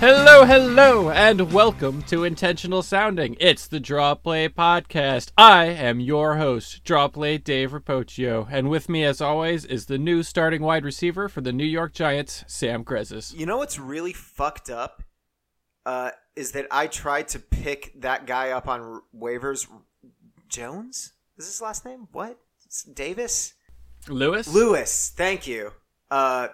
Hello, hello, and welcome to Intentional Sounding. It's the Draw Play Podcast. I am your host, Draw Play Dave Rapocchio, and with me, as always, is the new starting wide receiver for the New York Giants, Sam Grezis. You know what's really fucked up? Uh, is that I tried to pick that guy up on waivers. Jones? Is his last name? What? It's Davis? Lewis? Lewis. Thank you. Uh,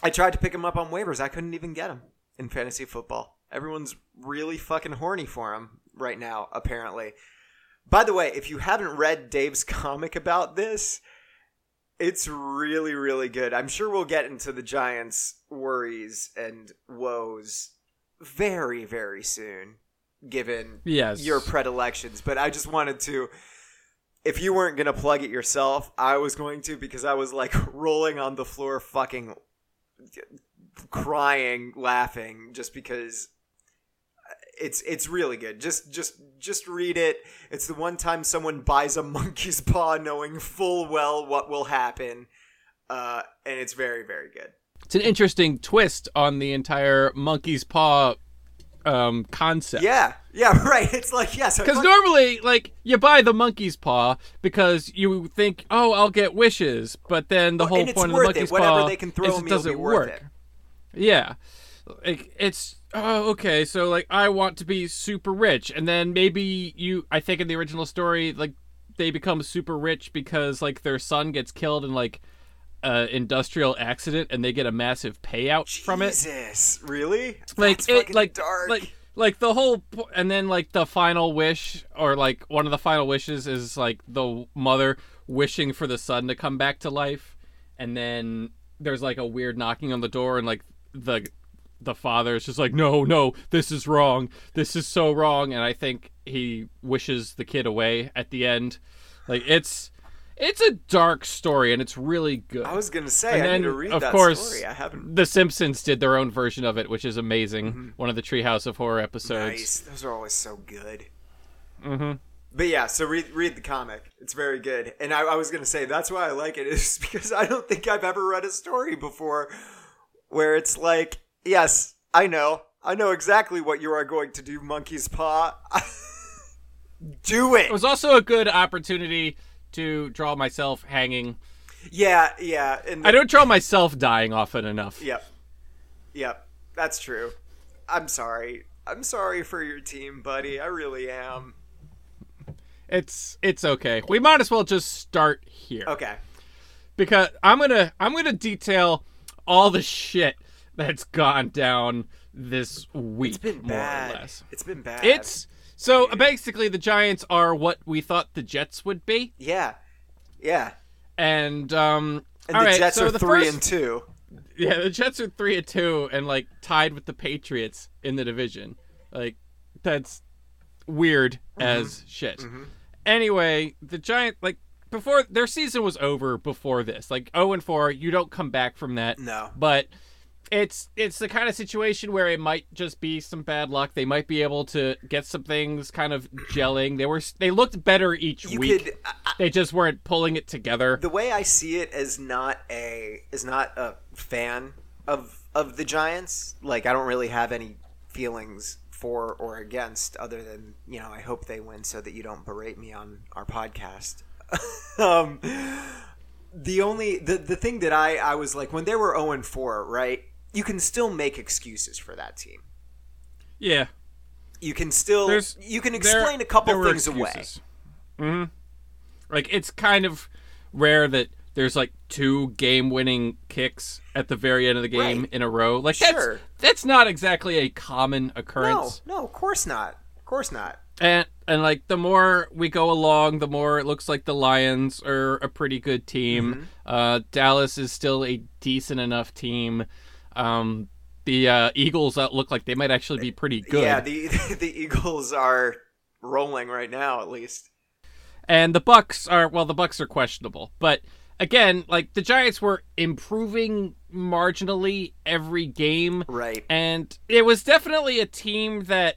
I tried to pick him up on waivers. I couldn't even get him in fantasy football. Everyone's really fucking horny for him right now, apparently. By the way, if you haven't read Dave's comic about this, it's really, really good. I'm sure we'll get into the Giants' worries and woes very, very soon, given Yes. your predilections. But I just wanted to. If you weren't going to plug it yourself, I was going to because I was like rolling on the floor, fucking crying, laughing, just because it's it's really good. Just just just read it. It's the one time someone buys a monkey's paw knowing full well what will happen, uh, and it's very very good. It's an interesting twist on the entire monkey's paw um, concept. Yeah, yeah, right. It's like yeah, so Because normally, like, you buy the monkey's paw because you think, oh, I'll get wishes, but then the Well, whole point of the worth it. monkey's Whatever paw they can throw is me it doesn't work. it. Yeah, like it's oh okay, so like I want to be super rich, and then maybe you, I think in the original story, like they become super rich because like their son gets killed in like a industrial accident, and they get a massive payout from it Jesus, really? like That's it like dark. like like the whole and then like the final wish or like one of the final wishes is like the mother wishing for the son to come back to life and then there's like a weird knocking on the door and like the the father is just like no no this is wrong this is so wrong and i think he wishes the kid away at the end like it's it's a dark story and it's really good I was gonna say and I then, need to read of that course, story. I haven't. The Simpsons did their own version of it, which is amazing. One of the Treehouse of Horror episodes. Nice. Those are always so good. hmm But yeah, so read read the comic. It's very good. And I, I was gonna say that's why I like it is because I don't think I've ever read a story before where it's like, yes, I know, I know exactly what you are going to do, Monkey's Paw. do it. It was also a good opportunity to draw myself hanging. yeah, yeah. And I don't draw myself dying often enough. Yep. Yep. That's true. I'm sorry. I'm sorry for your team, buddy. I really am. It's it's okay. We might as well just start here Okay. because I'm gonna I'm gonna detail all the shit that's gone down this week. It's been bad. It's been bad. It's so basically the Giants are what we thought the Jets would be. yeah. Yeah. And um And all the right, Jets so are the 3 and 2. Yeah, the Jets are three and two and like tied with the Patriots in the division. Like that's weird Mm-hmm. as shit. Anyway, the Giant like before their season was over before this. Like 0 and 4, you don't come back from that. No. But it's it's the kind of situation where it might just be some bad luck. They might be able to get some things kind of gelling. They were they looked better each You week. could I- they just weren't pulling it together. the way I see it is not a is not a fan of of the Giants. Like I don't really have any feelings for or against other than, you know, I hope they win so that you don't berate me on our podcast. um the only the the thing that I I was like when they were 0 and 4, right? You can still make excuses for that team. yeah. You can still There's- you can there- explain a couple there things away. Mhm. Like it's kind of rare that there's like two game-winning kicks at the very end of the game Right. in a row. Like Sure. that's that's not exactly a common No, occurrence. no, of course not. Of course not. And and like the more we go along, the more it looks like the Lions are a pretty good team. Mm-hmm. Uh, Dallas is still a decent enough team. Um, the uh, Eagles uh, look like they might actually be pretty good. Yeah, the the Eagles are rolling right now, at least. and the Bucks are well, the Bucks are questionable, but again, like the Giants were improving marginally every game, Right. and it was definitely a team that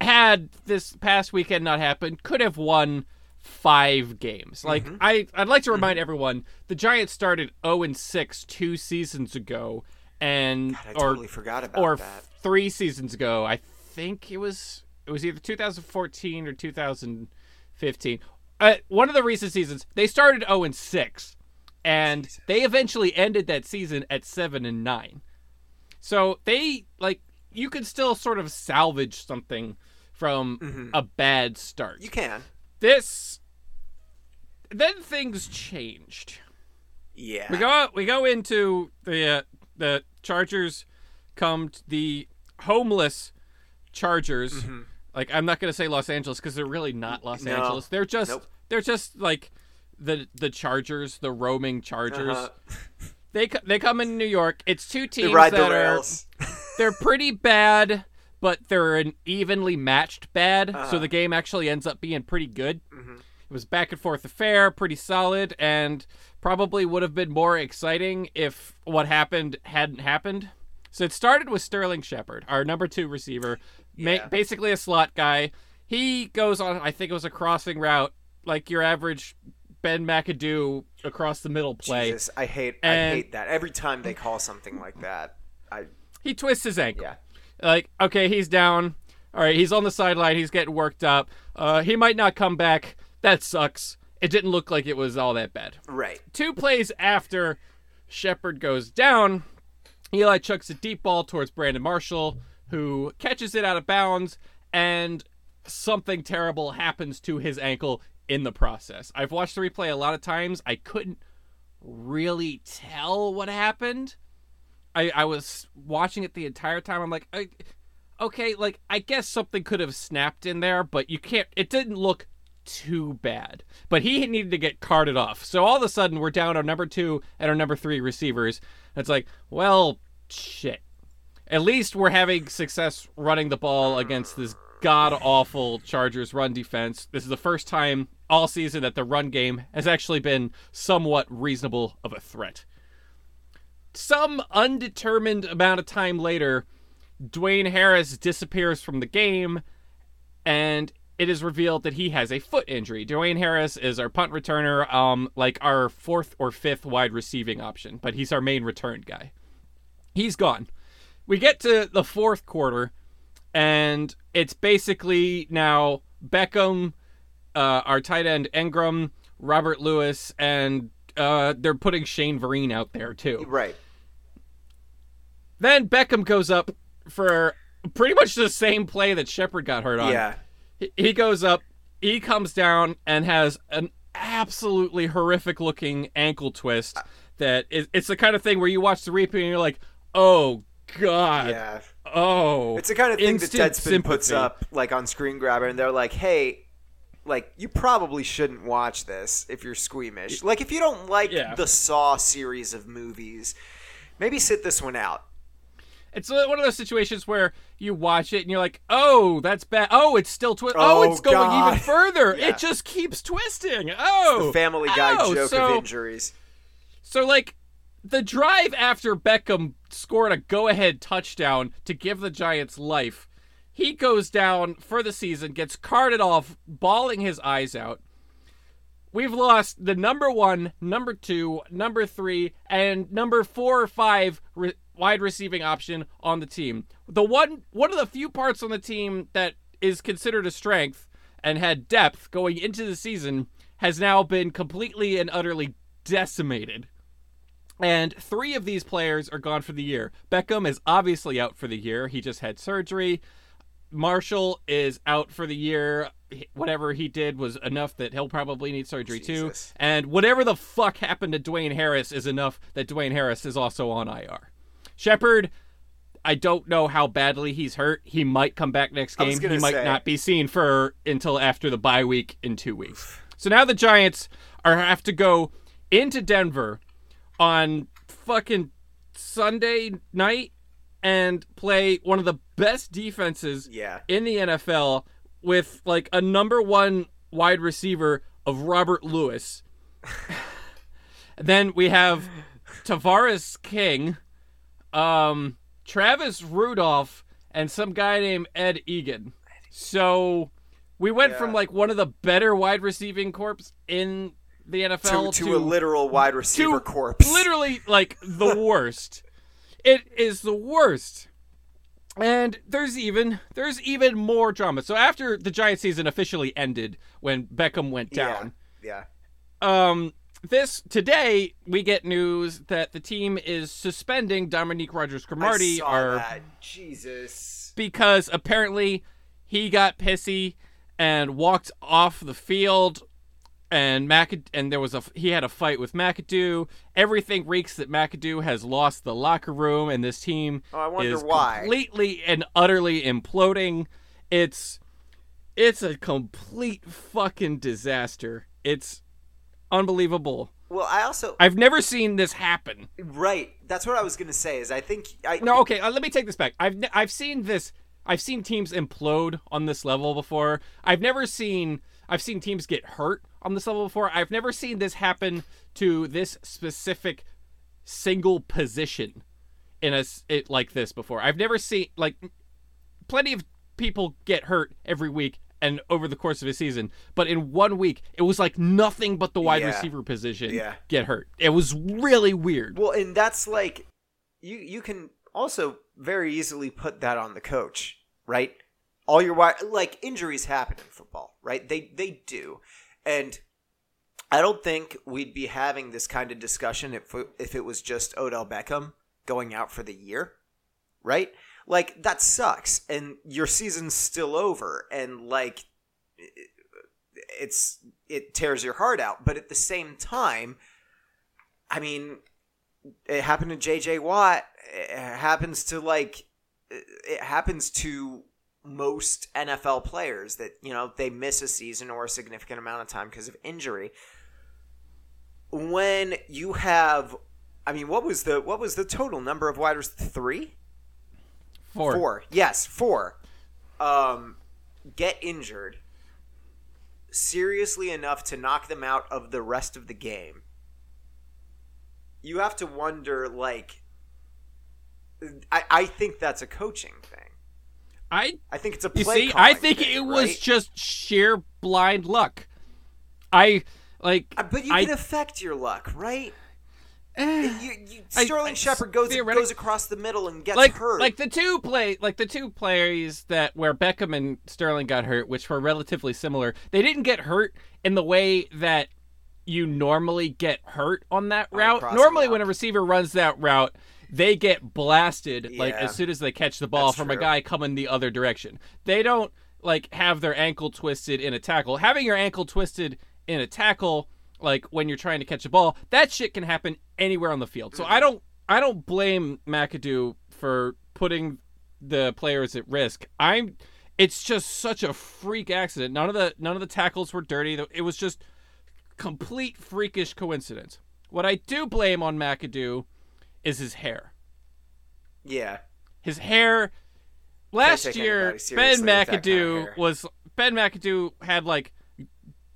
had this past weekend not happened could have won five games. Like Mm-hmm. I, I'd like to remind everyone, the Giants started zero and six two seasons ago, and I or totally forgot about or that. three seasons ago. I think it was it was either 2014 or 2015. Uh, one of the recent seasons, they started 0 and 6, and they eventually ended that season at 7 and 9. So they like you could still sort of salvage something from a bad start. You can. This then things changed. Yeah. We go we go into the uh, the Chargers come t- the homeless Chargers. Like I'm not gonna say Los Angeles because they're really not Los No. Angeles. They're just Nope. they're just like the the Chargers, the roaming Chargers. Uh-huh. They they come in New York. It's two teams that are they're pretty bad, but they're an evenly matched bad. So Uh-huh. the game actually ends up being pretty good. Mhm. It was back and forth affair, pretty solid, and probably would have been more exciting if what happened hadn't happened. So it started with Sterling Shepard, our number two receiver, ma- basically a slot guy. He goes on, I think it was a crossing route, like your average Ben McAdoo across the middle play. Jesus, I hate And- I hate that. Every time they call something like that, I He twists his ankle. yeah. Like okay he's down. All right he's on the sideline. He's getting worked up. Uh he might not come back. That sucks. It didn't look like it was all that bad. Right. two plays after shepard goes down eli chucks a deep ball towards brandon marshall who catches it out of bounds and something terrible happens to his ankle in the process. I've watched the replay a lot of times. I couldn't really tell what happened I, I was watching it the entire time. I'm like, I, okay, like I guess something could have snapped in there, but you can't. It didn't look too bad. But he needed to get carted off. So all of a sudden, we're down our number two and our number three receivers. It's like, well, shit. At least we're having success running the ball against this god awful Chargers run defense. This is the first time all season that the run game has actually been somewhat reasonable of a threat some undetermined amount of time later, Dwayne Harris disappears from the game, and it is revealed that he has a foot injury. Dwayne Harris is our punt returner, um, like our fourth or fifth wide receiving option, but he's our main return guy. He's gone. We get to the fourth quarter, and it's basically now Beckham, uh, our tight end Engram, Robert Lewis, and uh, they're putting Shane Vereen out there too. Right. Then Beckham goes up for pretty much the same play that Shepard got hurt on. Yeah. He- He goes up, he comes down and has an absolutely horrific looking ankle twist uh, that is it's the kind of thing where you watch the replay and you're like, "Oh god. Yeah. Oh." It's the kind of thing that Deadspin puts up like on Screen Grabber, and they're like, "Hey, like you probably shouldn't watch this if you're squeamish. Like if you don't like Yeah. the Saw series of movies, maybe sit this one out." It's one of those situations where you watch it and you're like, "Oh, that's bad. Oh, it's still twi- Oh, Oh, it's going God. even further. Yeah. It just keeps twisting. Oh, The Family Guy oh, joke so, of injuries. So like the drive after Beckham scored a go-ahead touchdown to give the Giants life, he goes down for the season, gets carted off, bawling his eyes out. We've lost the number one, number two, number three, and number four or five re- wide receiving option on the team. The one, one of the few parts on the team that is considered a strength and had depth going into the season has now been completely and utterly decimated. And three of these players are gone for the year. Beckham is obviously out for the year. He just had surgery. Marshall is out for the year. Whatever he did was enough that he'll probably need surgery Jesus. too. And whatever the fuck happened to Dwayne Harris is enough that Dwayne Harris is also on IR. Shepard, I don't know how badly he's hurt. He might come back next game. He might say. not be seen for until after the bye week in two weeks. So now the Giants are have to go into Denver on fucking Sunday night and play one of the best defenses Yeah. in the NFL with like a number one wide receiver of Robert Lewis. then we have Tavarres King, um, Travis Rudolph, and some guy named Ed Eagan. So we went from like one of the better wide receiving corps in the To, NFL to a literal wide receiver corps. Literally, like the worst. it is the worst. And there's even there's even more drama. So after the Giants season officially ended when Beckham went down, Yeah. um this today we get news that the team is suspending Dominique Rodgers Cromartie our that. Jesus. because apparently he got pissy and walked off the field and McAd- and there was a he had a fight with McAdoo. Everything reeks that McAdoo has lost the locker room and this team Oh, I wonder is why. completely and utterly imploding. It's it's a complete fucking disaster. It's unbelievable. Well, I also I've never seen this happen. right. That's what I was gonna say. Is I think I No, okay. Uh, let me take this back. I've I've seen this. I've seen teams implode on this level before. I've never seen. I've seen teams get hurt on this level before. I've never seen this happen to this specific single position in a it like this before. I've never seen like plenty of people get hurt every week and over the course of a season, but in one week it was like nothing but the wide Yeah. receiver position Yeah. get hurt. It was really weird. Well, and that's like you you can also very easily put that on the coach, right? All your wi- like injuries happen in football, right? They they do. And I don't think we'd be having this kind of discussion if if it was just Odell Beckham going out for the year, right? Like that sucks and your season's still over and like it's it tears your heart out, but at the same time, I mean, it happened to JJ Watt. It happens to like it happens to most NFL players that you know they miss a season or a significant amount of time because of injury. When you have, I mean, what was the what was the total number of wide receivers? Three, Four. four. Yes, four. Um, get injured seriously enough to knock them out of the rest of the game. You have to wonder, like, I, I think that's a coaching thing. I I think it's a You play. see, I think thing, it was just sheer blind luck. I like. Uh, But you I, can affect your luck, right? Eh, You, you, Sterling I- Shepard goes goes across the middle and gets like hurt. like the two play like the two players that where Beckham and Sterling got hurt, which were relatively similar. They didn't get hurt in the way that you normally get hurt on that route. crossing Normally, route. when a receiver runs that route. They get blasted like as soon as they catch the ball That's from a guy coming the other direction. They don't like have their ankle twisted in a tackle. Having your ankle twisted in a tackle, like when you're trying to catch a ball, that shit can happen anywhere on the field. So I don't I don't blame McAdoo for putting the players at risk. I'm it's just such a freak accident. None of the none of the tackles were dirty. It was just complete freakish coincidence. What I do blame on McAdoo is his hair. yeah, His hair last year Ben that kind of McAdoo was Ben McAdoo had like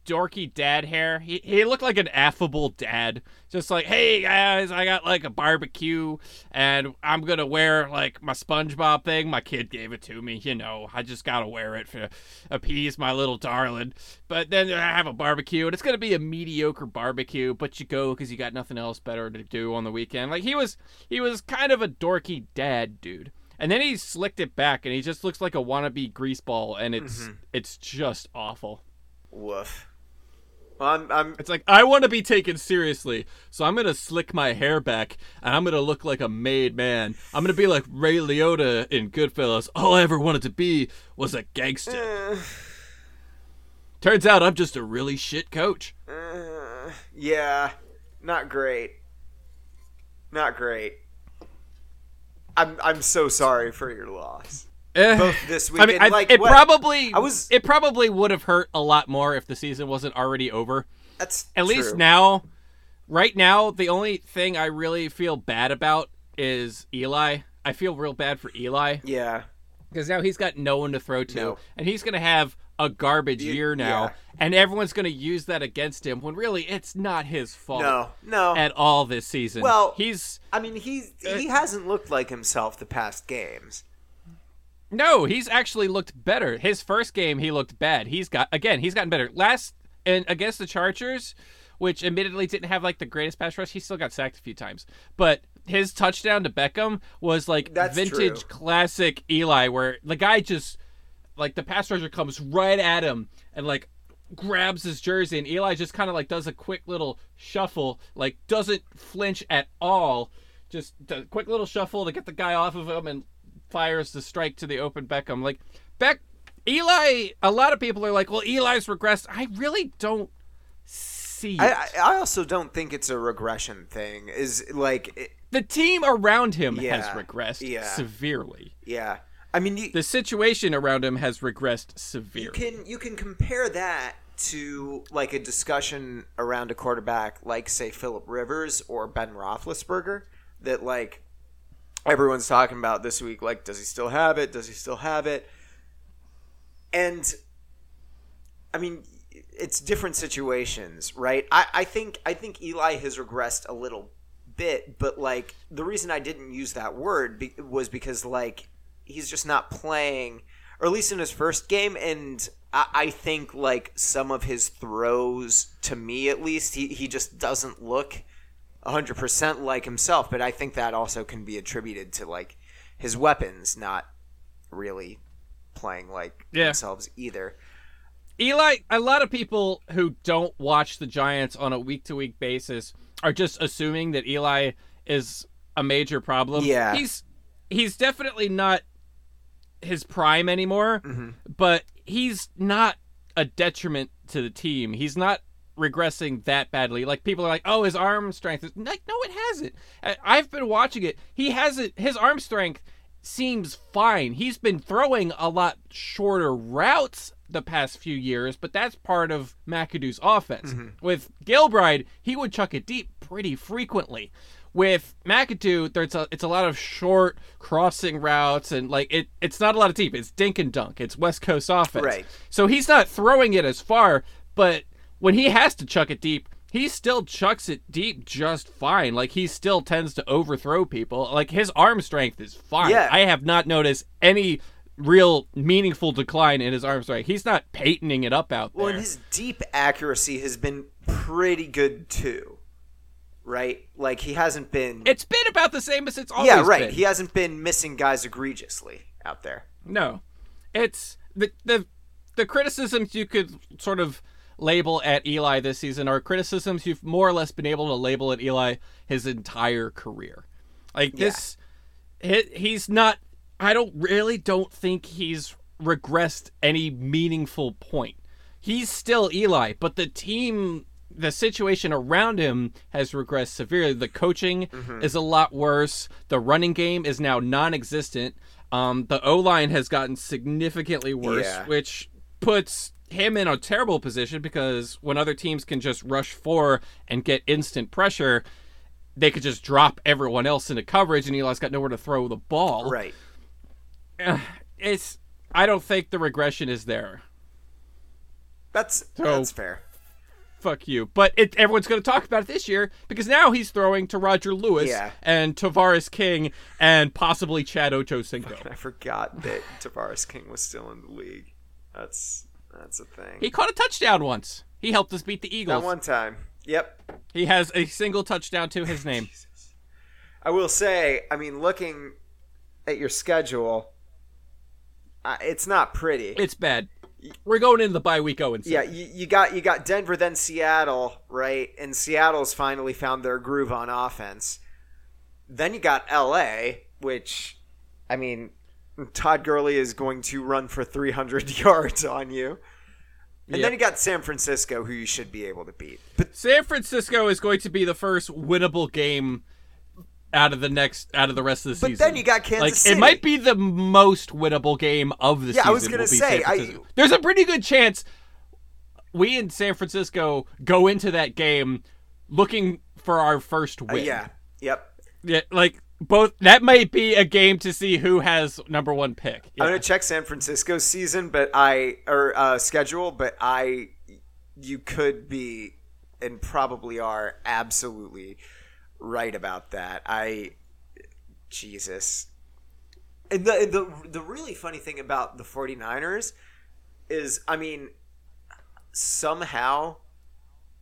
dorky dad hair. He he looked like an affable dad. Just like, "Hey guys, I got like a barbecue and I'm going to wear like my SpongeBob thing. My kid gave it to me, you know. I just got to wear it for appease my little darling. But then I have a barbecue and it's going to be a mediocre barbecue, but you go cuz you got nothing else better to do on the weekend." Like he was he was kind of a dorky dad dude. And then he slicked it back and he just looks like a wannabe greaseball and it's Mm-hmm. it's just awful. woof. Well, I'm, I'm It's like I want to be taken seriously, so I'm gonna slick my hair back and I'm gonna look like a made man. I'm gonna be like Ray Liotta in Goodfellas. All I ever wanted to be was a gangster. eh, Turns out I'm just a really shit coach. Uh, yeah, not great. Not great. I'm I'm so sorry for your loss. Eh. Both this week I mean, I, like it what- probably I was- it probably would have hurt a lot more if the season wasn't already over. That's At least now, right now, the only thing I really feel bad about is Eli. I feel real bad for Eli Yeah, because now he's got no one to throw to, No. and he's going to have a garbage You- year now, yeah. and everyone's going to use that against him when really it's not his fault no, no. at all this season. Well- he's I mean, he's Uh, he hasn't looked like himself the past games. No, he's actually looked better. His first game, he looked bad. He's got again, he's gotten better. Last and against the Chargers, which admittedly didn't have like the greatest pass rush, he still got sacked a few times. But his touchdown to Beckham was like That's vintage true. classic Eli, where the guy just like the pass rusher comes right at him and like grabs his jersey, and Eli just kind of like does a quick little shuffle, like doesn't flinch at all, just a quick little shuffle to get the guy off of him and fires the strike to the open Beckham. Like Beck, Eli. A lot of people are like, well, Eli's regressed. I really don't see. I, it. I I also don't think it's a regression thing. Is like, it, the team around him has regressed yeah. severely. yeah. I mean, you, The situation around him has regressed you severely. can you can compare that to like a discussion around a quarterback like say Philip Rivers or Ben Roethlisberger that like everyone's talking about this week. Like, does he still have it? Does he still have it? And I mean, it's different situations, right? I, I think I think Eli has regressed a little bit, but like the reason I didn't use that word be, was because like he's just not playing, or at least in his first game, and I, I think like some of his throws, to me at least, he he just doesn't look hundred percent like himself. But I think that also can be attributed to like his weapons not really playing like Yeah. themselves either. Eli, a lot of people who don't watch the Giants on a week to week basis are just assuming that Eli is a major problem. Yeah. He's he's definitely not his prime anymore, Mm-hmm. but he's not a detriment to the team. He's not regressing that badly. Like people are like, "Oh, his arm strength is like no, it hasn't." I've been watching it. He hasn't his arm strength seems fine. He's been throwing a lot shorter routes the past few years, but that's part of McAdoo's offense. Mm-hmm. With Gilbride, he would chuck it deep pretty frequently. With McAdoo, there's a it's a lot of short crossing routes and like it it's not a lot of deep. It's dink and dunk. It's West Coast offense. Right. So he's not throwing it as far, but when he has to chuck it deep, he still chucks it deep just fine. Like he still tends to overthrow people. Like his arm strength is fine. Yeah. I have not noticed any real meaningful decline in his arm strength. He's not patenting it up out there. Well, and his deep accuracy has been pretty good too, right? Like he hasn't been. it's been about the same as it's always yeah, right. been. He hasn't been missing guys egregiously out there. No, it's the the the criticisms you could sort of label at Eli this season are criticisms you've more or less been able to label at Eli his entire career. Like this, he, he's not. I don't really don't think he's regressed any meaningful point. He's still Eli, but the team. The situation around him has regressed severely. The coaching is a lot worse. The running game is now non-existent. Um, the O line has gotten significantly worse, Yeah. which puts him in a terrible position because when other teams can just rush four and get instant pressure, they could just drop everyone else into coverage, and Eli's got nowhere to throw the ball. Right. It's. I don't think the regression is there. That's So- that's fair. Fuck you. But it, everyone's going to talk about it this year because now he's throwing to Roger Lewis Yeah. and Tavarres King and possibly Chad Ochocinco. I forgot that Tavarres King was still in the league. That's that's a thing. He caught a touchdown once. He helped us beat the Eagles. that one time. Yep. He has a single touchdown to his name. I will say, I mean, looking at your schedule, uh, it's not pretty. It's bad. We're going into the bye week 0 and 6. Yeah, you, you got you got Denver, then Seattle, right? And Seattle's finally found their groove on offense. Then you got L.A., which, I mean, Todd Gurley is going to run for 300 yards on you. And Yep. then you got San Francisco, who you should be able to beat. But San Francisco is going to be the first winnable game out of the next out of the rest of the season. but then you got Kansas like City. it might be the most winnable game of the Yeah, season. I was gonna say, I- there's a pretty good chance we in San Francisco go into that game looking for our first Uh, win. yeah, yep. yeah, like both. That might be a game to see who has number one pick. Yeah. I'm gonna check San Francisco's season, but I or uh, schedule, but I, you could be and probably are absolutely right about that. I, Jesus, and the the the really funny thing about the 49ers is, I mean, somehow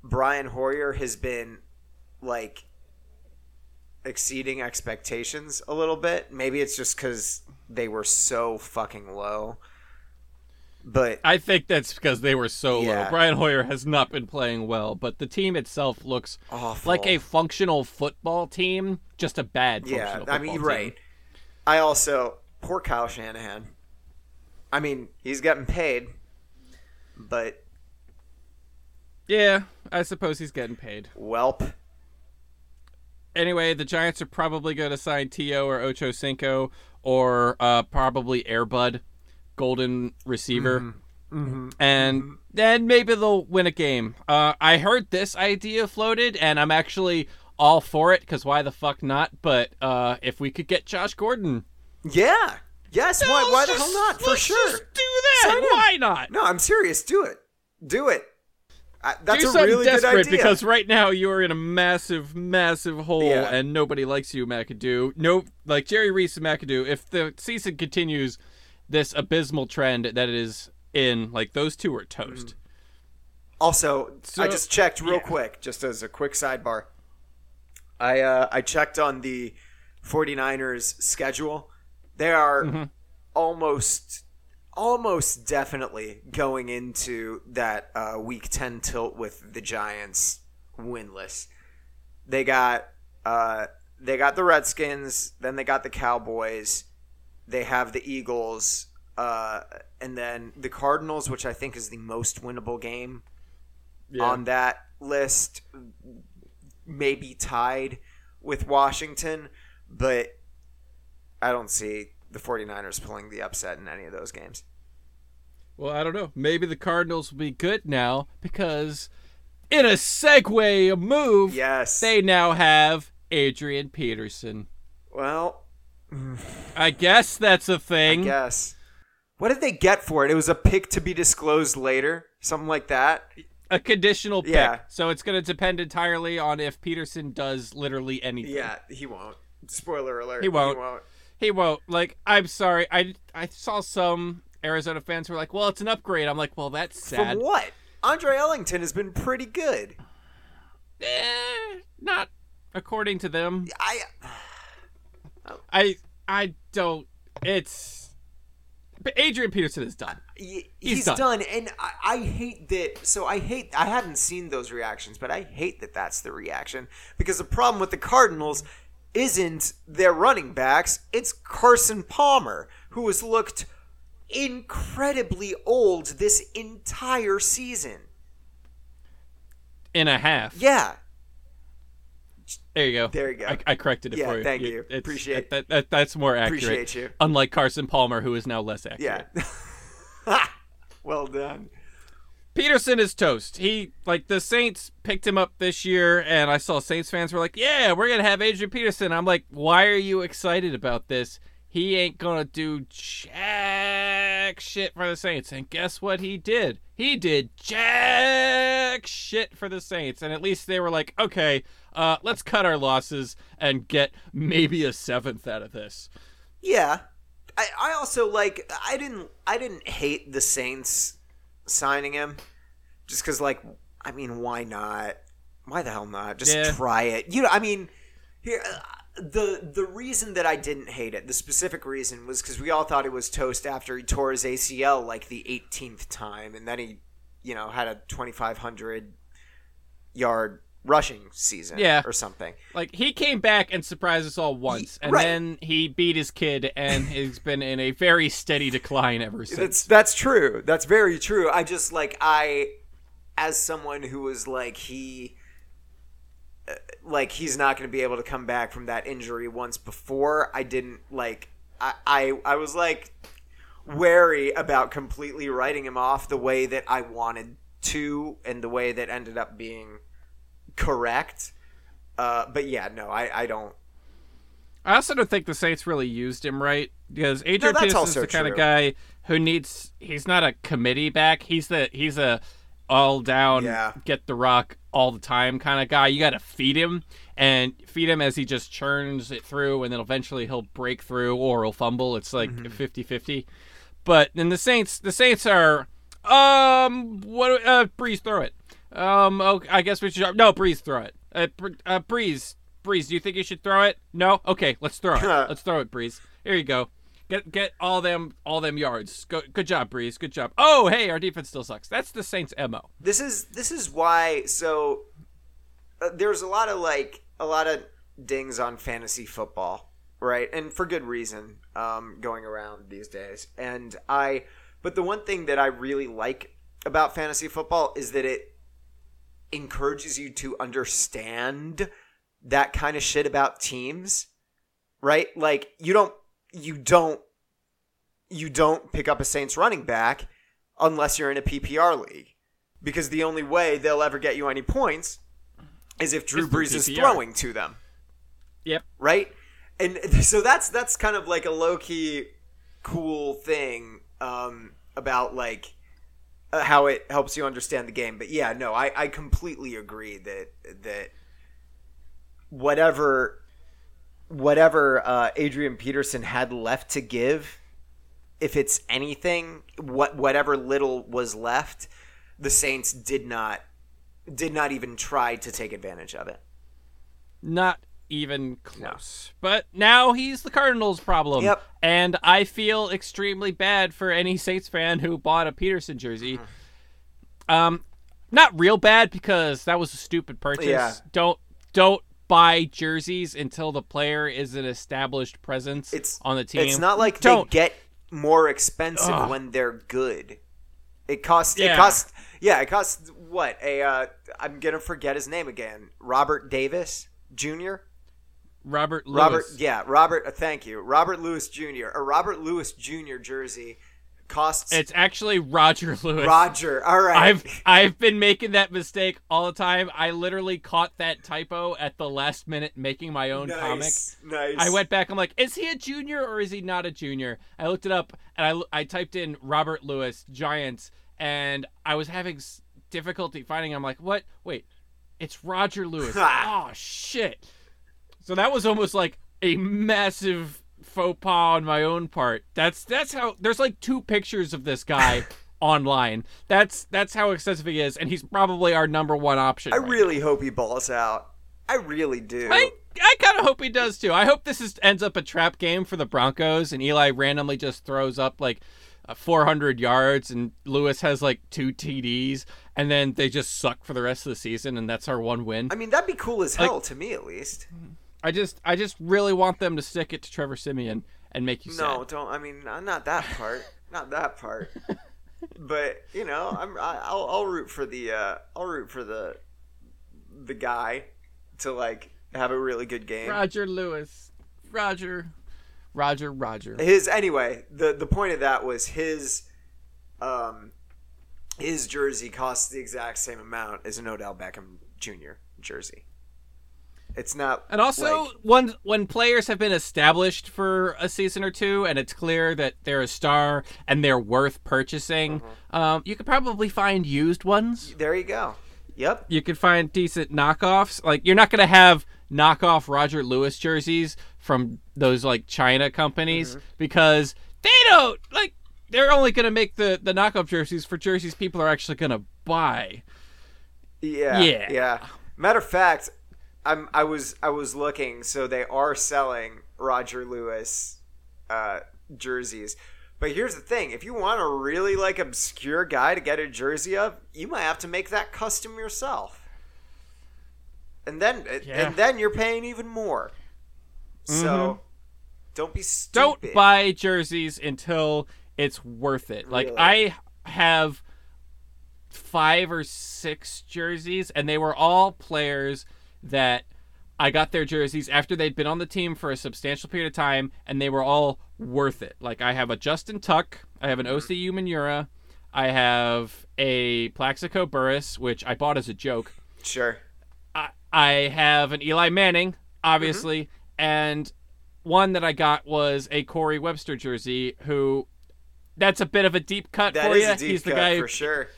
Brian Hoyer has been like exceeding expectations a little bit. Maybe it's just because they were so fucking low. But I think that's because they were so Yeah. low. Brian Hoyer has not been playing well, but the team itself looks awful. like a functional football team, just a bad functional yeah. I mean, team. right. I also poor Kyle Shanahan. I mean, he's getting paid, but Yeah, I suppose he's getting paid. welp. Anyway, the Giants are probably going to sign Tio or Ocho Cinco or uh, probably Airbud, golden receiver. And then maybe they'll win a game. Uh, I heard this idea floated, and I'm actually all for it because why the fuck not? But uh, if we could get Josh Gordon, Yeah. Yes. Why? Why the hell not? For sure. just do that. Sign him. Why not? No, I'm serious. Do it. Do it. I, that's do a really good desperate idea. because right now you are in a massive, massive hole, Yeah. and nobody likes you, McAdoo. No, like Jerry Reese and McAdoo. If the season continues this abysmal trend that it is in, like those two are toast. Also, So- I just checked real yeah. quick, just as a quick sidebar. I uh, I checked on the 49ers schedule. They are Mm-hmm. almost almost definitely going into that uh, week 10 tilt with the Giants winless. They got uh, they got the Redskins, then they got the Cowboys, they have the Eagles, uh, and then the Cardinals, which I think is the most winnable game Yeah. on that list, maybe tied with Washington, but I don't see the 49ers pulling the upset in any of those games. Well, I don't know. Maybe the Cardinals will be good now because, in a segue move, Yes. they now have Adrian Peterson. well, I guess that's a thing. I guess. What did they get for it? It was a pick to be disclosed later, something like that. a conditional pick. Yeah. So it's going to depend entirely on if Peterson does literally anything. Yeah, he won't. Spoiler alert. He won't. He won't. He won't. Like, I'm sorry. I I saw some Arizona fans were like, "Well, it's an upgrade." I'm like, "Well, that's sad." From what? Andre Ellington has been pretty good. Eh, not according to them. I I I don't. It's. But Adrian Peterson is done. He's he's, done. done. and I, I hate that so i hate i haven't seen those reactions but i hate that that's the reaction because the problem with the cardinals isn't their running backs it's carson palmer who has looked incredibly old this entire season In a half. yeah There you go. There you go. I, I corrected it Yeah, for you. thank you. It's- Appreciate- that, that. That's more accurate. Appreciate you. Unlike Carson Palmer, who is now less accurate. yeah well done Peterson is toast. He like the Saints picked him up this year, and I saw Saints fans were like, "Yeah, we're gonna have Adrian Peterson." I'm like, "Why are you excited about this? He ain't gonna do jack shit for the Saints." And guess what he did? He did jack shit for the Saints, and at least they were like, "Okay, uh, let's cut our losses and get maybe a seventh out of this." Yeah. I, I also like I didn't I didn't hate the Saints signing him just cuz like I mean why not? Why the hell not? Just Yeah. try it. You know I mean here the the reason that I didn't hate it, the specific reason was cuz we all thought it was toast after he tore his ACL like the 18th time and then he you know had a 2500 yard rushing season Yeah. or something. Like he came back and surprised us all once, and right. then he beat his kid, and he's been in a very steady decline ever since. That's that's true. That's very true. I just like I, as someone who was like he, like he's not going to be able to come back from that injury once before. I didn't like. I I, I was like wary about completely writing him off the way that I wanted to, and the way that ended up being correct. Uh, but yeah, no, I I don't. I also don't think the Saints really used him right because Adrian Peterson's also the kind of guy who needs. He's not a committee back. He's the he's a all down, Yeah. get the rock all the time kind of guy. You got to feed him and feed him as he just churns it through, and then eventually he'll break through or he'll fumble. It's like Mm-hmm. 50-50. But then the Saints, the Saints are um what uh Brees throw it. Um, okay, I guess we should no Brees throw it. Uh, uh Brees Brees, do you think you should throw it? No. Okay, let's throw it. let's throw it, Brees. Here you go. Get get all them all them yards. Go, good job, Brees. Good job. Oh, hey, our defense still sucks. That's the Saints' mo. This is this is why. So uh, there's a lot of like a lot of dings on fantasy football, right? And for good reason, um, going around these days. And I, but the one thing that I really like about fantasy football is that it encourages you to understand that kind of shit about teams, right? Like you don't you don't you don't pick up a Saints running back unless you're in a PPR league. Because the only way they'll ever get you any points is if Drew Brees is throwing to them, Yep. right? And so that's that's kind of like a low key cool thing um, about like uh, how it helps you understand the game. But yeah, no, I, I completely agree that that whatever whatever uh, Adrian Peterson had left to give, if it's anything, what whatever little was left, the Saints did not did not even try to take advantage of it. Not even close. But now he's the Cardinals' problem. Yep. And I feel extremely bad for any Saints fan who bought a Peterson jersey. Mm-hmm. Um, not real bad because that was a stupid purchase. Yeah. Don't don't buy jerseys until the player is an established presence It's on the team. It's not like Don't. they get more expensive Ugh. when they're good. It costs. It Yeah. costs. Yeah, it costs what? A uh, I'm gonna forget his name again. Robert Davis Jr. Robert Lewis. Robert. Yeah, Robert. uh, thank you, Robert Lewis Jr. A Robert Lewis Jr. jersey costs. It's actually Roger Lewis. Roger. All right. I've I've been making that mistake all the time. I literally caught that typo at the last minute making my own comic. nice. Nice. I went back. I'm like, is he a junior or is he not a junior? I looked it up and I, I typed in Robert Lewis Giants and I was having difficulty finding. I'm like, what? Wait, it's Roger Lewis. oh shit! So that was almost like a massive faux pas on my own part. That's that's how. There's like two pictures of this guy online. That's that's how excessive he is, and he's probably our number one option. I right really hope he balls out. I really do. I, I kind of hope he does too. I hope this is ends up a trap game for the Broncos, and Eli randomly just throws up like uh, 400 yards, and Lewis has like two TDs, and then they just suck for the rest of the season, and that's our one win. I mean, that'd be cool as hell to me, at least. I just, I just really want them to stick it to Trevor Siemian and make you No, sad. don't. I mean, not not that part. not that part. But you know, I'm. I, I'll I'll root for the. Uh, I'll root for the. The guy, to like have a really good game. Roger Lewis, Roger, Roger, Roger. His anyway. The the point of that was his. Um, his jersey costs the exact same amount as an Odell Beckham Jr. jersey. It's not. And also, like- when when players have been established for a season or two, and it's clear that they're a star and they're worth purchasing, Mm-hmm. um, you could probably find used ones. there you go. Yep. You could find decent knockoffs. Like you're not gonna have knockoff Roger Lewis jerseys from those like China companies Mm-hmm. because they don't like. They're only gonna make the the knockoff jerseys for jerseys people are actually gonna buy. Yeah. Yeah. Yeah. Matter of fact, I'm I was I was looking, so they are selling Roger Lewis uh, jerseys. But here's the thing: if you want a really like obscure guy to get a jersey of, you might have to make that custom yourself. And then Yeah. and then you're paying even more. So don't be stupid. don't buy jerseys until it's worth it. Like I have five or six jerseys and they were all players that I got their jerseys after they'd been on the team for a substantial period of time and they were all worth it. Like I have a Justin Tuck, I have an mm-hmm. Osi Umenyiora, I have a Plaxico Burress, which I bought as a joke. Sure. I, I have an Eli Manning, obviously, mm-hmm. and one that I got was a Corey Webster jersey. Who, that's a bit of a deep cut That for you. he's the guy for sure.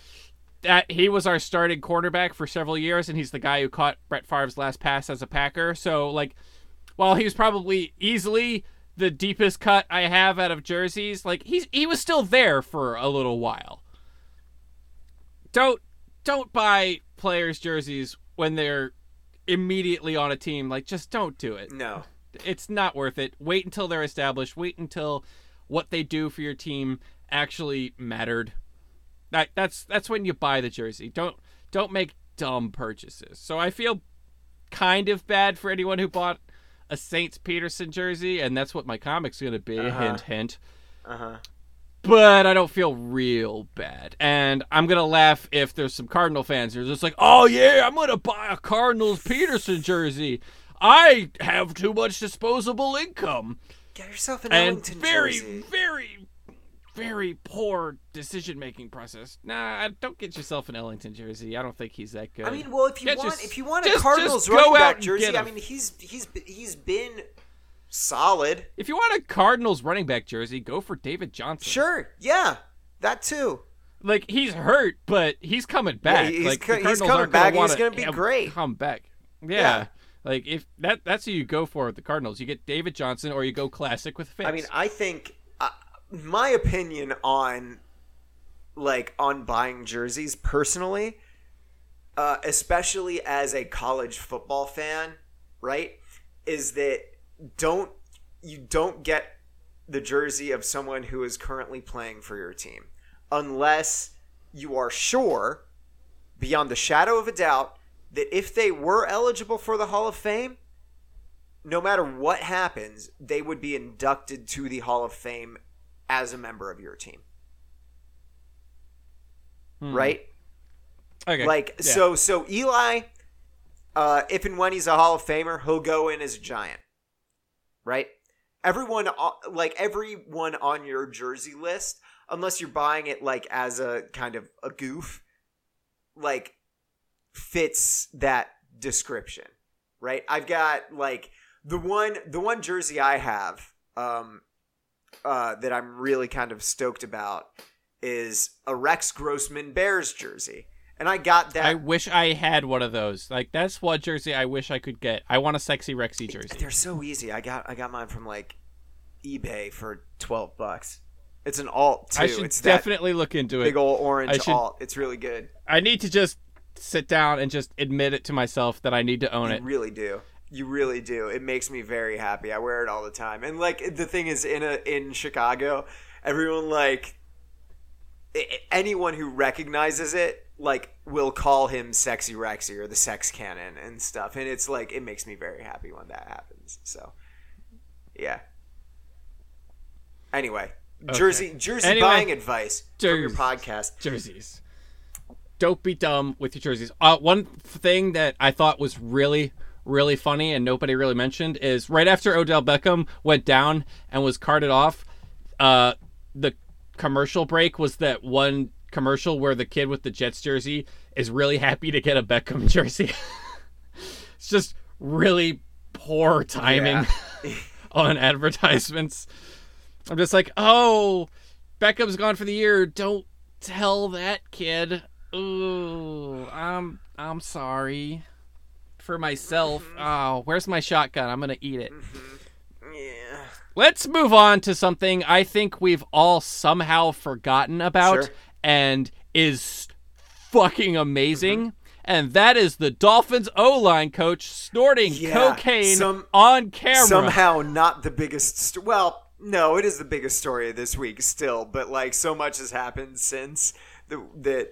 That he was our starting quarterback for several years, and he's the guy who caught Brett Favre's last pass as a Packer. So, like, while he was probably easily the deepest cut I have out of jerseys, like he's he was still there for a little while. Don't don't buy players' jerseys when they're immediately on a team, like just don't do it. No. It's not worth it. Wait until they're established. Wait until what they do for your team actually mattered. That that's that's when you buy the jersey. Don't don't make dumb purchases. So I feel kind of bad for anyone who bought a Saints Peterson jersey, and that's what my comic's gonna be. Uh-huh. Hint, hint. Uh huh. But I don't feel real bad, and I'm gonna laugh if there's some Cardinal fans who are just like, "Oh yeah, I'm gonna buy a Cardinals Peterson jersey. I have too much disposable income." Get yourself an and Ellington very, jersey. very, very poor decision making process. Nah, don't get yourself an Ellington jersey. I don't think he's that good. I mean, well, if you Yeah, want, if you want a just- Cardinals just running out back jersey, I mean, he's he's he's been solid. if you want a Cardinals running back jersey, go for David Johnson. Sure, yeah, that too. like he's hurt, but he's coming back. he's like co- he's coming gonna back, and he's gonna be great. Come back, yeah. Yeah. Like if that that's who you go for with the Cardinals. You get David Johnson, or you go classic with Fitz. I mean, I think my opinion on like on buying jerseys personally, uh, especially as a college football fan, right, is that don't you don't get the jersey of someone who is currently playing for your team unless you are sure beyond the shadow of a doubt that if they were eligible for the Hall of Fame, no matter what happens, they would be inducted to the Hall of Fame as a member of your team. Hmm. Right? okay. Like yeah. so so Eli uh if and when he's a Hall of Famer, he'll go in as a giant. Right? Everyone like everyone on your jersey list unless you're buying it like as a kind of a goof like fits that description. Right? I've got like the one the one jersey I have um uh that I'm really kind of stoked about is a Rex Grossman Bears jersey. And I got that I wish I had one of those. Like that's what jersey I wish I could get. I want a sexy Rexy jersey. They're so easy. I got I got mine from like eBay for twelve bucks. It's an alt too. I should it's definitely look into it. big old orange should- alt. It's really good. I need to just sit down and just admit it to myself that I need to own You it. really do. You really do. It makes me very happy. I wear it all the time. And like the thing is, in a in Chicago, everyone like anyone who recognizes it like will call him sexy Rexy or the sex cannon and stuff. And it's like it makes me very happy when that happens. So yeah. Anyway, jersey jersey Anyway, buying advice from your podcast. jerseys. Don't be dumb with your jerseys. Uh, one thing that I thought was really, really funny and nobody really mentioned is right after Odell Beckham went down and was carted off, uh, the commercial break was that one commercial where the kid with the Jets jersey is really happy to get a Beckham jersey. it's just really poor timing Yeah. on advertisements. I'm just like, oh, Beckham's gone for the year. Don't tell that kid. Ooh, I'm I'm sorry for myself. Oh, where's my shotgun? I'm gonna eat it. Mm-hmm. Yeah. Let's move on to something I think we've all somehow forgotten about Sure. and is fucking amazing. Mm-hmm. And that is the Dolphins O line coach snorting Yeah, cocaine some- on camera. somehow not the biggest st- well no it is the biggest story of this week still but like so much has happened since the, that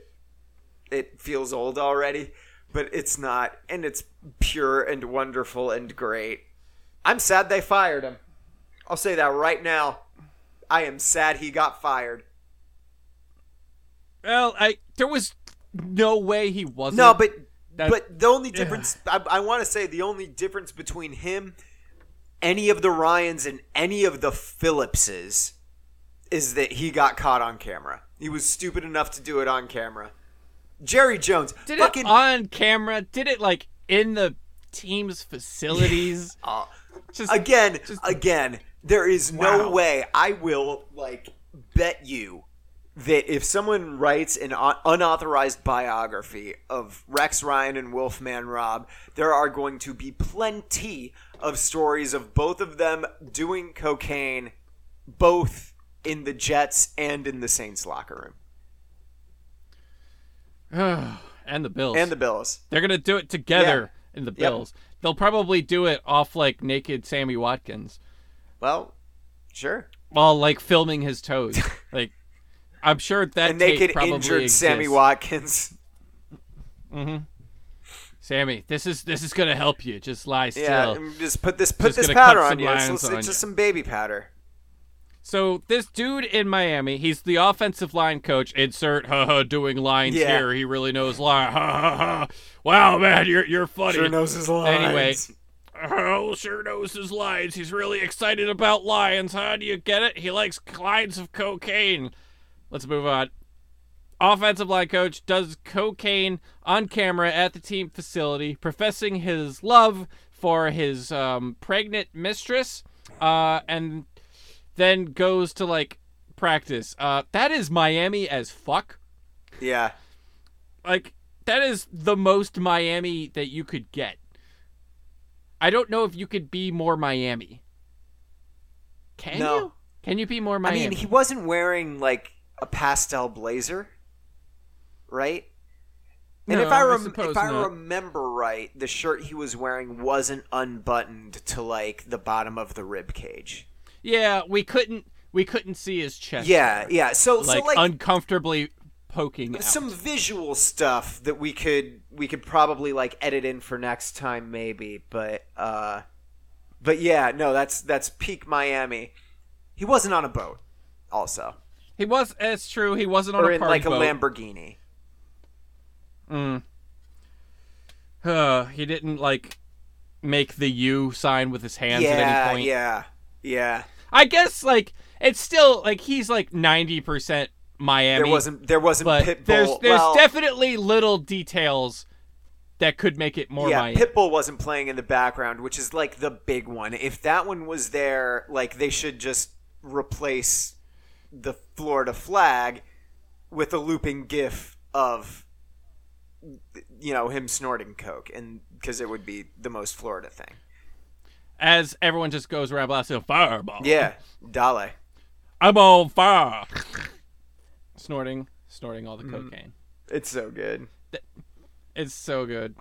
it feels old already but it's not and it's pure and wonderful and great. I'm sad they fired him. I'll say that right now. I am sad he got fired. Well, I there was no way he wasn't. no but That- but the only difference i, I want to say the only difference between him any of the ryans and any of the phillipses is that he got caught on camera. He was stupid enough to do it on camera. Jerry jones did fucking it on camera. Did it like in the team's facilities. uh, Just again just- again there is no way i will like bet you that if someone writes an unauthorized biography of rex ryan and wolfman rob there are going to be plenty of stories of both of them doing cocaine both in the jets and in the saints locker room and the Bills. and the bills They're gonna do it together in the Bills. They'll probably do it off like naked Sammy Watkins Well, sure. while like filming his toes. like I'm sure that naked probably injured Sammy exists. Watkins. Mm-hmm. Sammy, this is this is gonna help you. Just lie still. Yeah, just put this put Just this powder on you. It's, it's on just you. some baby powder. So this dude in Miami, he's the offensive line coach. Insert haha doing lines Yeah. here. He really knows line. Ha ha ha. Wow, man, you're you're funny. Sure knows his lines. Anyway, oh, sure knows his lines. He's really excited about lions. How do you get it? He likes lines of cocaine. Let's move on. Offensive line coach does cocaine on camera at the team facility, professing his love for his um, pregnant mistress, uh, and then goes to like practice. Uh, that is Miami as fuck. Yeah. Like that is the most Miami that you could get. I don't know if you could be more Miami. Can No. you? Can you be more Miami? I mean, he wasn't wearing like a pastel blazer, right? And No, if I, I rem- suppose if I not. remember right, the shirt he was wearing wasn't unbuttoned to like the bottom of the rib cage. Yeah, we couldn't we couldn't see his chest. Yeah, there. yeah. So like, so like uncomfortably poking out. some visual stuff that we could we could probably like edit in for next time maybe, but uh but yeah, no, that's that's peak Miami. He wasn't on a boat also. He was. It's true. He wasn't on Or a in like a boat. Lamborghini. Mm. Uh, he didn't like make the U sign with his hands at any point. yeah. Yeah. I guess like it's still like he's like ninety percent Miami. There wasn't there wasn't but Pitbull. there's there's well, definitely little details that could make it more yeah, Miami. Pitbull wasn't playing in the background, which is like the big one. If that one was there, like they should just replace the Florida flag with a looping gif of you know him snorting coke and because it would be the most Florida thing. As everyone just goes around blasting fireball. Yeah, Dale. I'm on fire. snorting, snorting all the Mm. cocaine. It's so good. It's so good.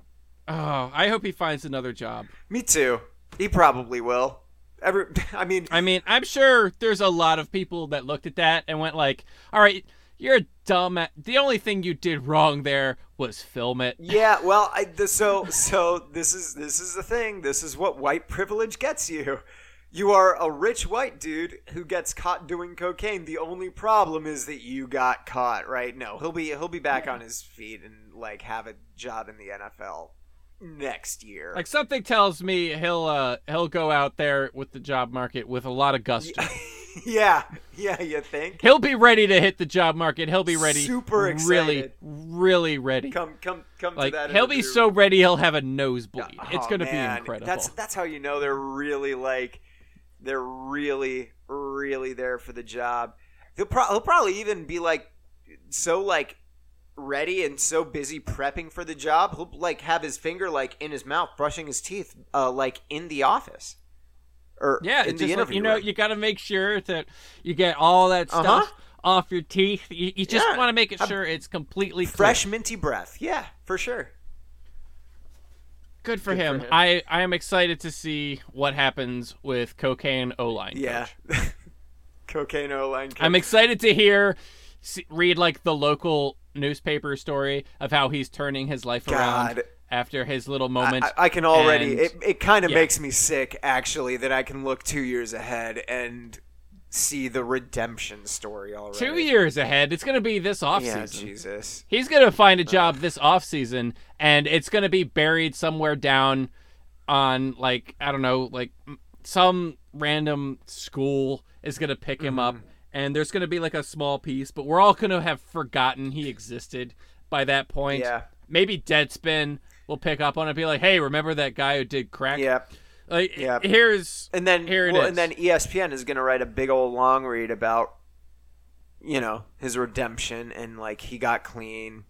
Oh, I hope he finds another job. Me too. He probably will. Every, I mean, I mean, I'm sure there's a lot of people that looked at that and went like, "All right, you're a dumb. The only thing you did wrong there was film it." Yeah, well, I, the, so so this is this is the thing. This is what white privilege gets you. You are a rich white dude who gets caught doing cocaine. The only problem is that you got caught, right? No, he'll be he'll be back on his feet and like have a job in the NFL next year. Like something tells me he'll uh he'll go out there with the job market with a lot of gusto. yeah, yeah, you think? He'll be ready to hit the job market. He'll be ready. Super excited. really really ready. Come come come Like to that. he'll be so ready he'll have a nosebleed. it's Oh, gonna be incredible. That's that's how you know they're really like they're really really there for the job. He'll, pro- he'll probably even be like so like ready and so busy prepping for the job. He'll like have his finger like in his mouth brushing his teeth uh, like in the office. Or Yeah, in the just like, you know, room. you got to make sure that you get all that stuff Uh-huh. off your teeth. You, you just Yeah. want to make it I'm- sure it's completely clear. fresh minty breath. Yeah, for sure. Good for, Good for him. him. I I am excited to see what happens with cocaine O line. Yeah. Cocaine O line. I'm excited to hear, see, read like the local newspaper story of how he's turning his life around God. After his little moment. I, I can already. and- it it kind of yeah. makes me sick, actually, that I can look two years ahead and see the redemption story already. Two years ahead. It's gonna be this off Yeah, season. Jesus. He's gonna find a job this off season, and it's gonna be buried somewhere down on like I don't know, like some random school is gonna pick him up, Mm-hmm. and there's gonna be like a small piece, but we're all gonna have forgotten he existed by that point. Yeah. Maybe Deadspin will pick up on it, and be like, "Hey, remember that guy who did crack? Yeah. Like, Yeah. here's And then, Here it well, is. and then ESPN is going to write a big old long read about, you know, his redemption and like he got clean,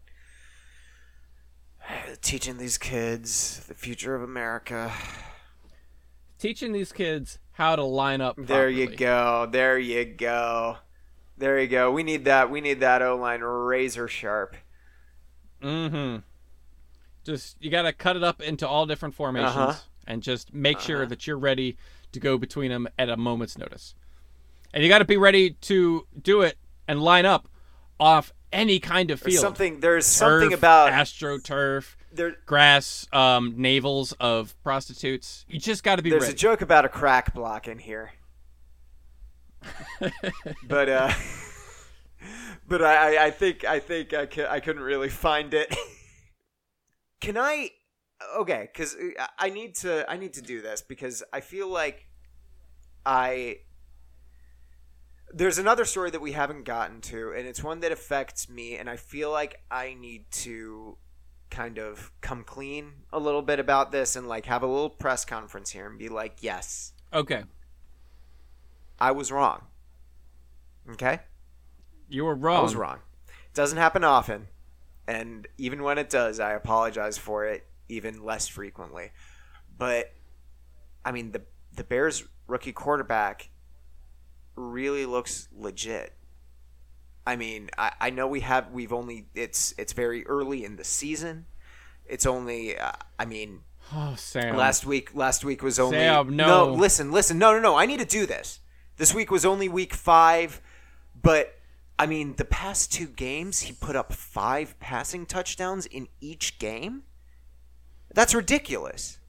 teaching these kids the future of America. teaching these kids how to line up. There you go. There you go. There you go. We need that. We need that O line razor sharp. Mm-hmm. Just you got to cut it up into all different formations Uh-huh. and just make sure that you're ready to go between them at a moment's notice. And you got to be ready to do it and line up off any kind of There's field. something there's Turf, something about astroturf, there. grass, um, navels of prostitutes. You just got to be There's ready. a joke about a crack block in here, but uh, but I, I- think I think I, cou- I couldn't really find it. Can I? Okay, because uh, I need to I need to do this because I feel like I there's another story that we haven't gotten to, and it's one that affects me, and I feel like I need to kind of come clean a little bit about this and like have a little press conference here and be like, yes, okay, I was wrong. Okay? you were wrong. I was wrong. It doesn't happen often. And even when it does, I apologize for it even less frequently. But I mean the the Bears rookie quarterback really looks legit. I mean, I, I know we have we've only it's it's very early in the season. It's only uh, I mean Oh, Sam. Last week, last week was only Sam, no. Listen, listen, no, no, no. I need to do this. This week was only week five, but I mean, the past two games, he put up five passing touchdowns in each game. That's ridiculous.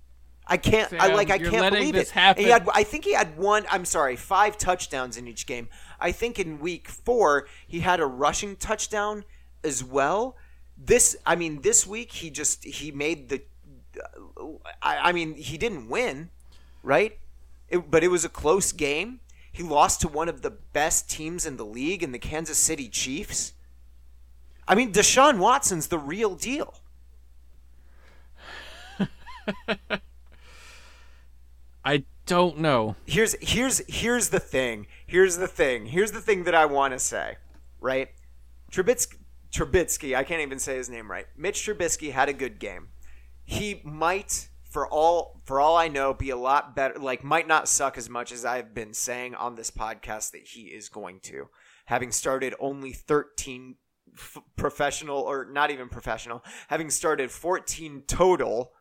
I can't. I like. I can't believe it. happen. He had. I think he had one. I'm sorry, five touchdowns in each game. I think in week four he had a rushing touchdown as well. This. I mean, this week he just he made the. I, I mean, he didn't win, right? It, but it was a close game. He lost to one of the best teams in the league in the Kansas City Chiefs. I mean, Deshaun Watson's the real deal. I don't know. here's here's here's the thing. Here's the thing. Here's the thing that I want to say, right? Trubisky, Trubisky, I can't even say his name right. Mitch Trubisky had a good game. He might, for all for all I know, be a lot better. Like, might not suck as much as I've been saying on this podcast that he is going to. Having started only 13 f- professional, or not even professional, having started 14 total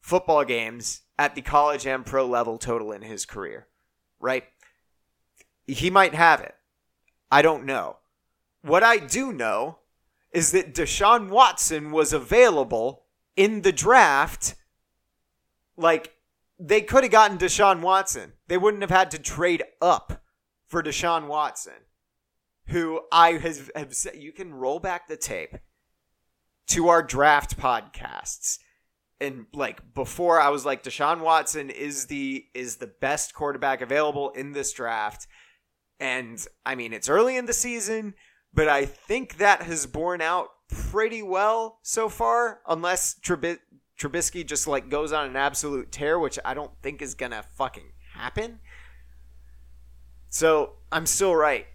football games at the college and pro level total in his career, right? He might have it. I don't know. What I do know is that Deshaun Watson was available in the draft. Like, they could have gotten Deshaun Watson. They wouldn't have had to trade up for Deshaun Watson, who I have said, you can roll back the tape to our draft podcasts and like before I was like Deshaun Watson is the is the best quarterback available in this draft. And I mean it's early in the season, but I think that has borne out pretty well so far unless Trubi- Trubisky just like goes on an absolute tear, which I don't think is going to fucking happen. So, I'm still right.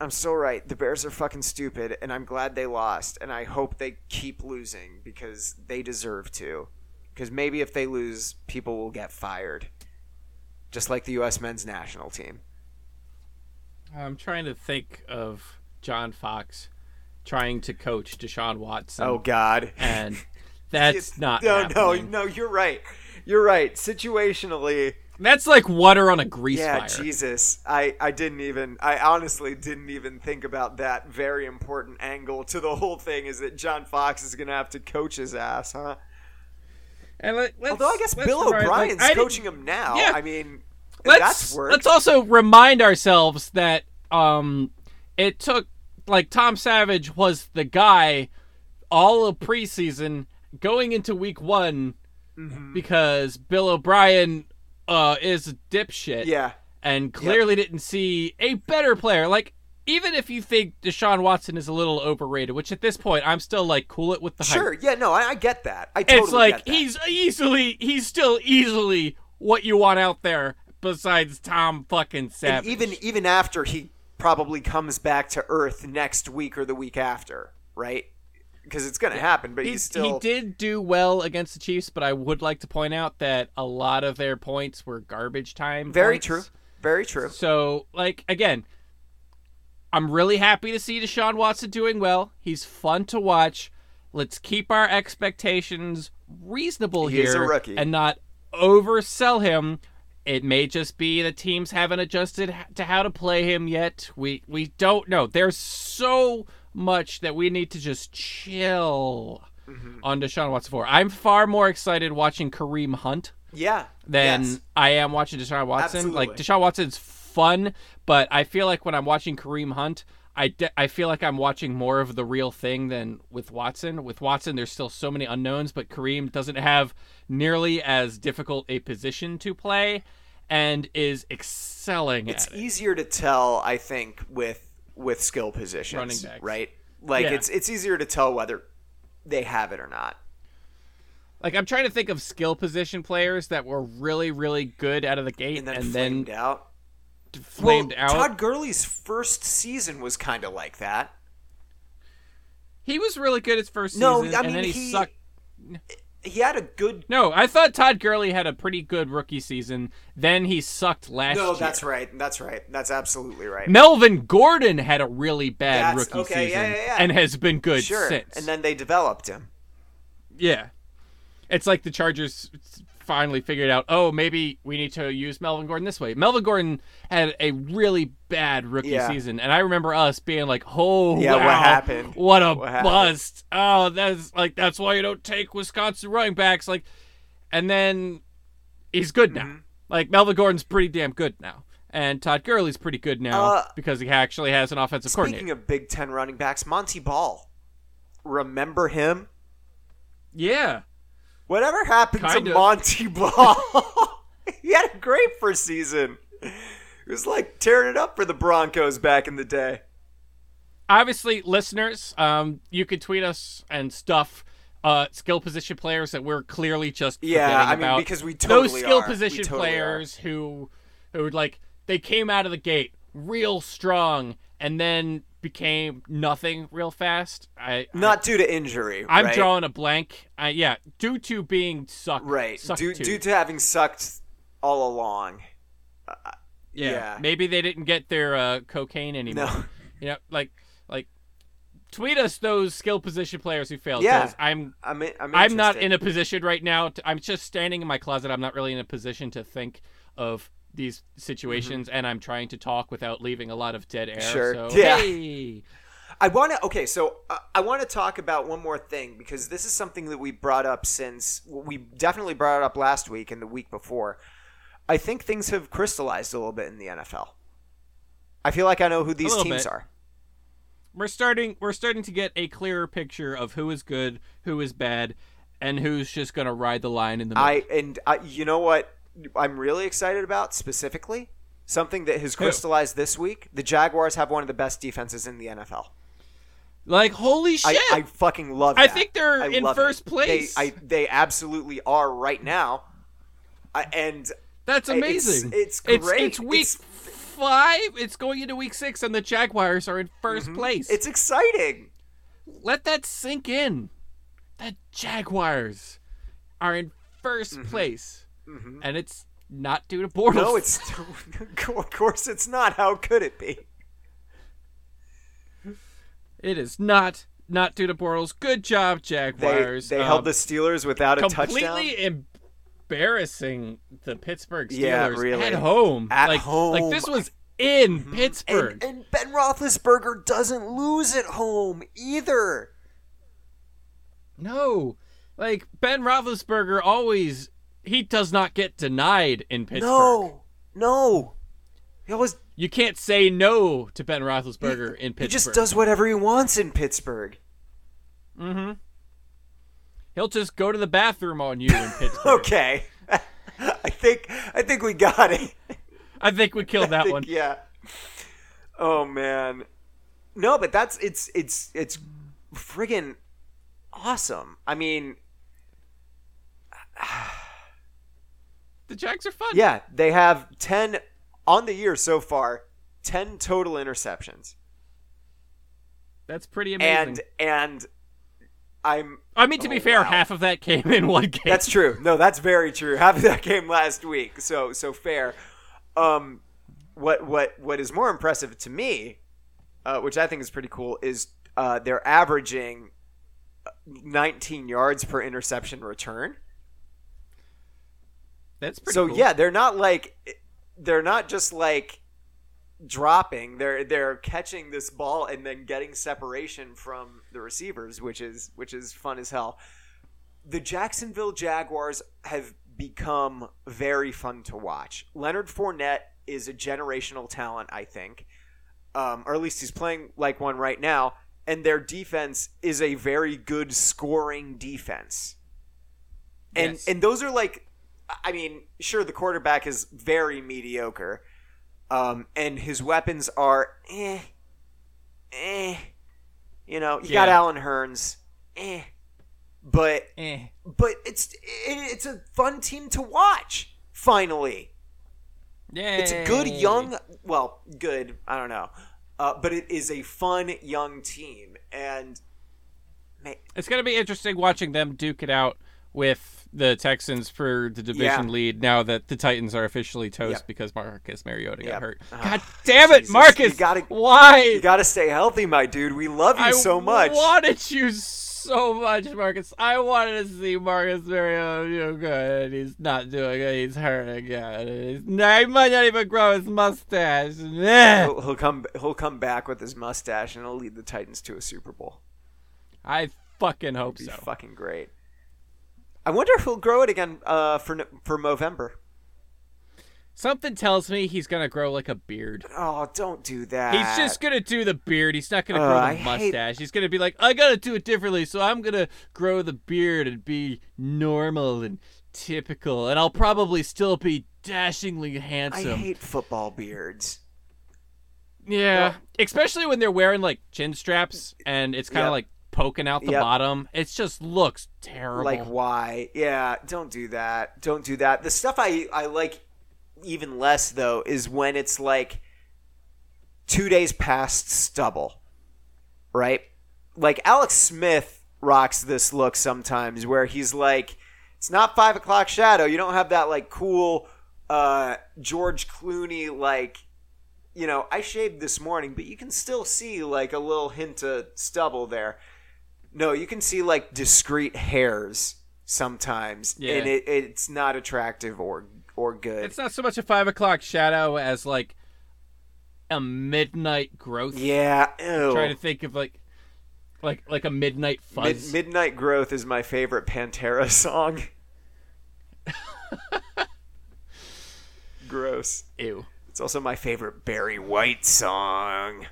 I'm still right. The Bears are fucking stupid, and I'm glad they lost, and I hope they keep losing because they deserve to. Because maybe if they lose, people will get fired, just like the U.S. men's national team. I'm trying to think of John Fox trying to coach Deshaun Watson. Oh God, and that's not no, happening. no, no. You're right. You're right. Situationally, That's like water on a grease yeah. fire. Jesus, I, I didn't even. I honestly didn't even think about that very important angle to the whole thing. Is that John Fox is gonna have to coach his ass, huh? And let, Although I guess Bill like, O'Brien's I coaching him now. Yeah. I mean, let's that's work. let's also remind ourselves that um it took like Tom Savage was the guy all of preseason going into week one Mm-hmm. because Bill O'Brien uh is a dipshit yeah, and clearly didn't see a better player. Like even if you think Deshaun Watson is a little overrated, which at this point I'm still like cool it with the hype. sure. Yeah, no, I, I get that. I totally it's like he's easily he's still easily what you want out there besides Tom fucking And Savage. even even after he probably comes back to Earth next week or the week after, right? Because it's gonna happen. But He- he's still he did do well against the Chiefs, but I would like to point out that a lot of their points were garbage time. very points. true. Very true. So, like again, I'm really happy to see Deshaun Watson doing well. He's fun to watch. let's keep our expectations reasonable He here a rookie. and not oversell him. It may just be the teams haven't adjusted to how to play him yet. We we don't know. There's so much that we need to just chill Mm-hmm. on Deshaun Watson for. I'm far more excited watching Kareem Hunt Yeah. than yes. I am watching Deshaun Watson. Absolutely. Like. Deshaun Watson's fun, but I feel like when I'm watching Kareem Hunt, I, de- I feel like I'm watching more of the real thing than with Watson. With Watson, there's still so many unknowns, but Kareem doesn't have nearly as difficult a position to play and is excelling it's at it. easier to tell i think with with skill positions Running backs. right like Yeah. it's it's easier to tell whether they have it or not Like I'm trying to think of skill position players that were really, really good out of the gate and then and flamed then out flamed well, out. todd gurley's first season was kind of like that he was really good his first No, season, I and mean, then he, he- sucked. He had a good No, I thought Todd Gurley had a pretty good rookie season. Then he sucked last year. no that's right that's right that's absolutely right Melvin Gordon had a really bad That's- rookie okay, season yeah, yeah, yeah. and has been good sure since. and then they developed him yeah, it's like the Chargers finally figured out. Oh, maybe we need to use Melvin Gordon this way. Melvin Gordon had a really bad rookie Yeah. season, and I remember us being like, "Oh, Yeah, what happened? What a What happened?" bust! Oh, that's like that's why you don't take Wisconsin running backs." Like, and then he's good now. Mm-hmm. Like Melvin Gordon's pretty damn good now, and Todd Gurley's pretty good now Uh, because he actually has an offensive speaking coordinator. of big 10 running backs montee ball remember him yeah, Whatever happened Kind to of. Montee Ball? he had a great first season. He was like tearing it up for the Broncos back in the day. obviously, listeners, um, you could tweet us and stuff. Uh, skill position players that we're clearly just Yeah, I mean, about. because we totally those skill are. Position totally players who who like they came out of the gate real strong and then became nothing real fast. I Not due to injury. I'm right? drawing a blank. Uh, yeah, due to being sucked. Right. Sucked Due, to. due to having sucked all along. yeah. yeah. Maybe they didn't get their uh, cocaine anymore. No. You know, like like tweet us those skill position players who failed. Yeah. I'm I'm, I'm, I'm not in a position right now. To, I'm just standing in my closet. I'm not really in a position to think of these situations, and I'm trying to talk without leaving a lot of dead air. Mm-hmm. Sure. So, Yeah. hey. I want to. Okay, so uh, I want to talk about one more thing because this is something that we brought up since we definitely brought it up last week and the week before. I think things have crystallized a little bit in the NFL. I feel like I know who these teams bit. are. we're starting. We're starting to get a clearer picture of who is good, who is bad, and who's just going to ride the line in the middle. I and I, you know what I'm really excited about specifically something that has crystallized this week. The Jaguars have one of the best defenses in the NFL. like holy shit! I, I fucking love. I that. think they're I in first it. place. They, I, they absolutely are right now. I, and That's amazing. it's It's, great. it's week It's- five. It's going into week six, and the Jaguars are in 1st place. Mm-hmm. it's exciting. let that sink in. The Jaguars are in 1st place, and it's not due to Bortles. Mm-hmm. No, it's of course it's not. How could it be? it is not not due to Bortles. Good job, Jaguars. they Um, held the Steelers without a touchdown. completely embarrassing the Pittsburgh Steelers Yeah, really. at home. At like, home. like this was in Pittsburgh. and, and Ben Roethlisberger doesn't lose at home either. No, like Ben Roethlisberger always he does not get denied in Pittsburgh. No, no. He always You can't say no to Ben Roethlisberger in Pittsburgh. he just does whatever he wants in Pittsburgh. Mm-hmm. He'll just go to the bathroom on you in Pittsburgh. Okay, I think I think we got it. I think we killed that think- one. Yeah. Oh man. No, but that's it's it's it's friggin' awesome. I mean, The Jags are fun. yeah, they have 10 on the year so far, 10 total interceptions. That's pretty amazing. And and I'm I mean, to be oh, fair, wow. half of that came in one game. That's true. No, that's very true. Half of that came last week, so so fair. Um, what what what is more impressive to me, uh, which I think is pretty cool, is uh, they're averaging 19 yards per interception return. That's pretty so cool. yeah, they're not like they're not just like dropping. They're they're catching this ball and then getting separation from the receivers, which is which is fun as hell. The Jacksonville Jaguars have become very fun to watch. Leonard Fournette is a generational talent, I think, um, or at least he's playing like one right now. And their defense is a very good scoring defense. And Yes. and those are like, I mean, sure the quarterback is very mediocre, um, and his weapons are eh, eh. You know, you got Yeah. Allen Hurns, eh, but Eh. but it's it, it's a fun team to watch. Finally, Yay. it's a good young. Well, good. I don't know, uh, but it is a fun young team, and ma- It's going to be interesting watching them duke it out with the Texans for the division Yeah. lead now that the Titans are officially toast Yep. because Marcus Mariota got hurt. Ah, God damn it, Jesus. Marcus! You gotta- Why? you got to stay healthy, my dude. We love you I so much. I wanted you so much, Marcus. I wanted to see Marcus Mariota do good. He's not doing it. He's hurt again. He's not, he might not even grow his mustache. He'll, he'll come. He'll come back with his mustache, and he'll lead the Titans to a Super Bowl. I fucking hope so. fucking great. I wonder if he'll grow it again uh, for for Movember. Something tells me he's gonna grow like a beard. Oh, don't do that. He's just gonna do the beard. He's not gonna Uh, grow I the hate- mustache. He's gonna be like, I gotta do it differently, so I'm gonna grow the beard and be normal and typical, and I'll probably still be dashingly handsome. I hate football beards. yeah, Well- especially when they're wearing like chin straps and it's kind of Yep. like poking out the Yep. bottom. It just looks terrible. Like why? Yeah, don't do that. Don't do that. The stuff I I like even less though is when it's like two days past stubble, right? Like Alex Smith rocks this look sometimes where he's like, it's not five o'clock shadow. You don't have that like cool uh, George Clooney like. You know, I shaved this morning, but you can still see like a little hint of stubble there. No, you can see like discrete hairs sometimes, Yeah. and it, it's not attractive or or good. it's not so much a five o'clock shadow as like a midnight growth. yeah, ew. Trying to think of like, like like a midnight Mid- Midnight Growth is my favorite Pantera song. Gross. Ew. It's also my favorite Barry White song.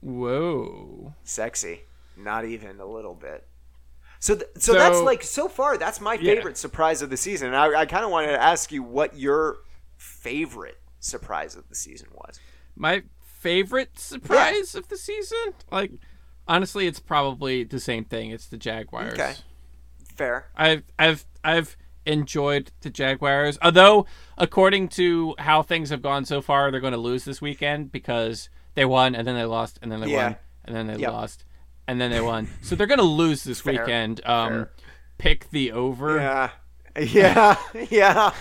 Whoa. Sexy. Not even a little bit. So, th- so, that's like so far. That's my Yeah. favorite surprise of the season. And I, I kind of wanted to ask you what your favorite surprise of the season was. My favorite surprise of the season? Like, honestly, it's probably the same thing. It's the Jaguars. Okay. Fair. I've I've I've enjoyed the Jaguars. Although, according to how things have gone so far, they're going to lose this weekend because they won and then they lost and then they Yeah. won and then they Yep. lost and then they won. so they're going to lose this Fair. weekend. Um, Fair. pick the over. Yeah. Yeah. yeah.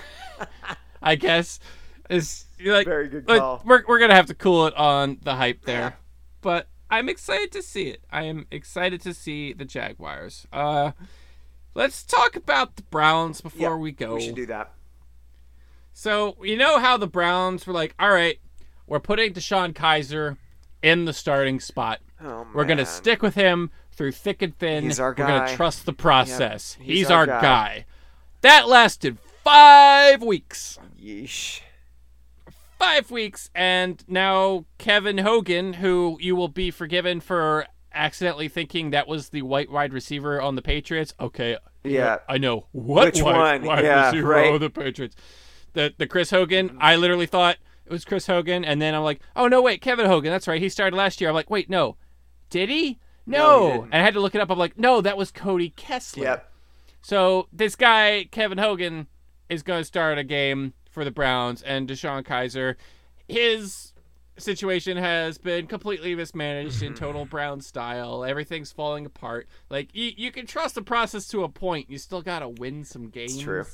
I guess is like Very good call. We're we're gonna have to cool it on the hype there, Yeah. but I'm excited to see it. I am excited to see the Jaguars. Uh, let's talk about the Browns before Yeah, we go. We should do that. So you know how the Browns were like, all right, we're putting DeShone Kizer in the starting spot. Oh, We're gonna stick with him through thick and thin. He's our guy. We're gonna trust the process. Yep, He's, he's our, our guy. guy. That lasted five weeks. Yeesh. five weeks, and now Kevin Hogan, who you will be forgiven for accidentally thinking that was the white wide receiver on the Patriots. Okay, Yeah. I know what Which white one? wide Yeah, receiver right. on the Patriots. The the Chris Hogan. Mm. I literally thought it was Chris Hogan, and then I'm like, oh no, wait, Kevin Hogan. That's right. He started last year. I'm like, wait, no, did he? No, No, he and I had to look it up. I'm like, no, that was Cody Kessler. Yep. So this guy, Kevin Hogan, is going to start a game for the Browns, and DeShone Kizer, his situation has been completely mismanaged in total Brown style. Everything's falling apart. Like you, you can trust the process to a point. You still got to win some games. true.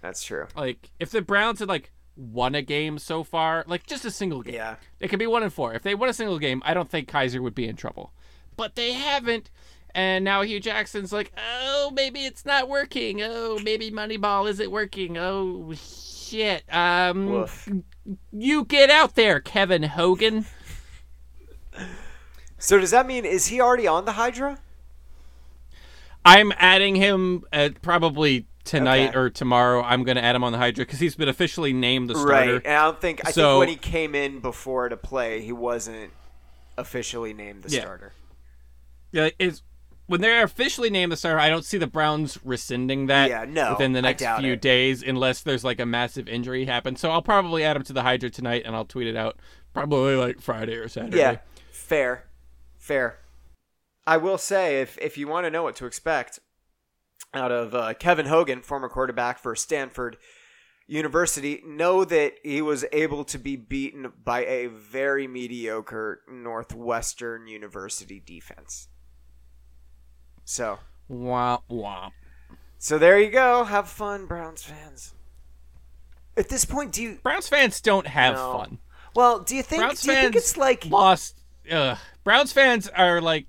That's true. Like if the Browns had like won a game so far, like just a single game, Yeah. they could be one and four. If they won a single game, I don't think Kizer would be in trouble. But they haven't, and now Hue Jackson's like, oh, maybe it's not working. Oh, maybe Moneyball isn't working. Oh, shit. Um, Woof. you get out there, Kevin Hogan. So does that mean is he already on the Hydra? I'm adding him uh, probably tonight Okay. or tomorrow. I'm going to add him on the Hydra because he's been officially named the starter. Right. And I don't think I So- think when he came in before to play, he wasn't officially named the Yeah. starter. Yeah, is when they're officially named the starter, I don't see the Browns rescinding that Yeah, no, within the next few it. days unless there's like a massive injury happen. So I'll probably add him to the Hydra tonight and I'll tweet it out probably like Friday or Saturday. Yeah. Fair. Fair. I will say if if you want to know what to expect out of uh, Kevin Hogan, former quarterback for Stanford University, know that he was able to be beaten by a very mediocre Northwestern University defense. So, Womp womp. so there you go. Have fun, Browns fans. At this point, do you Browns fans don't have No. fun. well? Do you think? Browns do you think it's like lost. Browns fans are like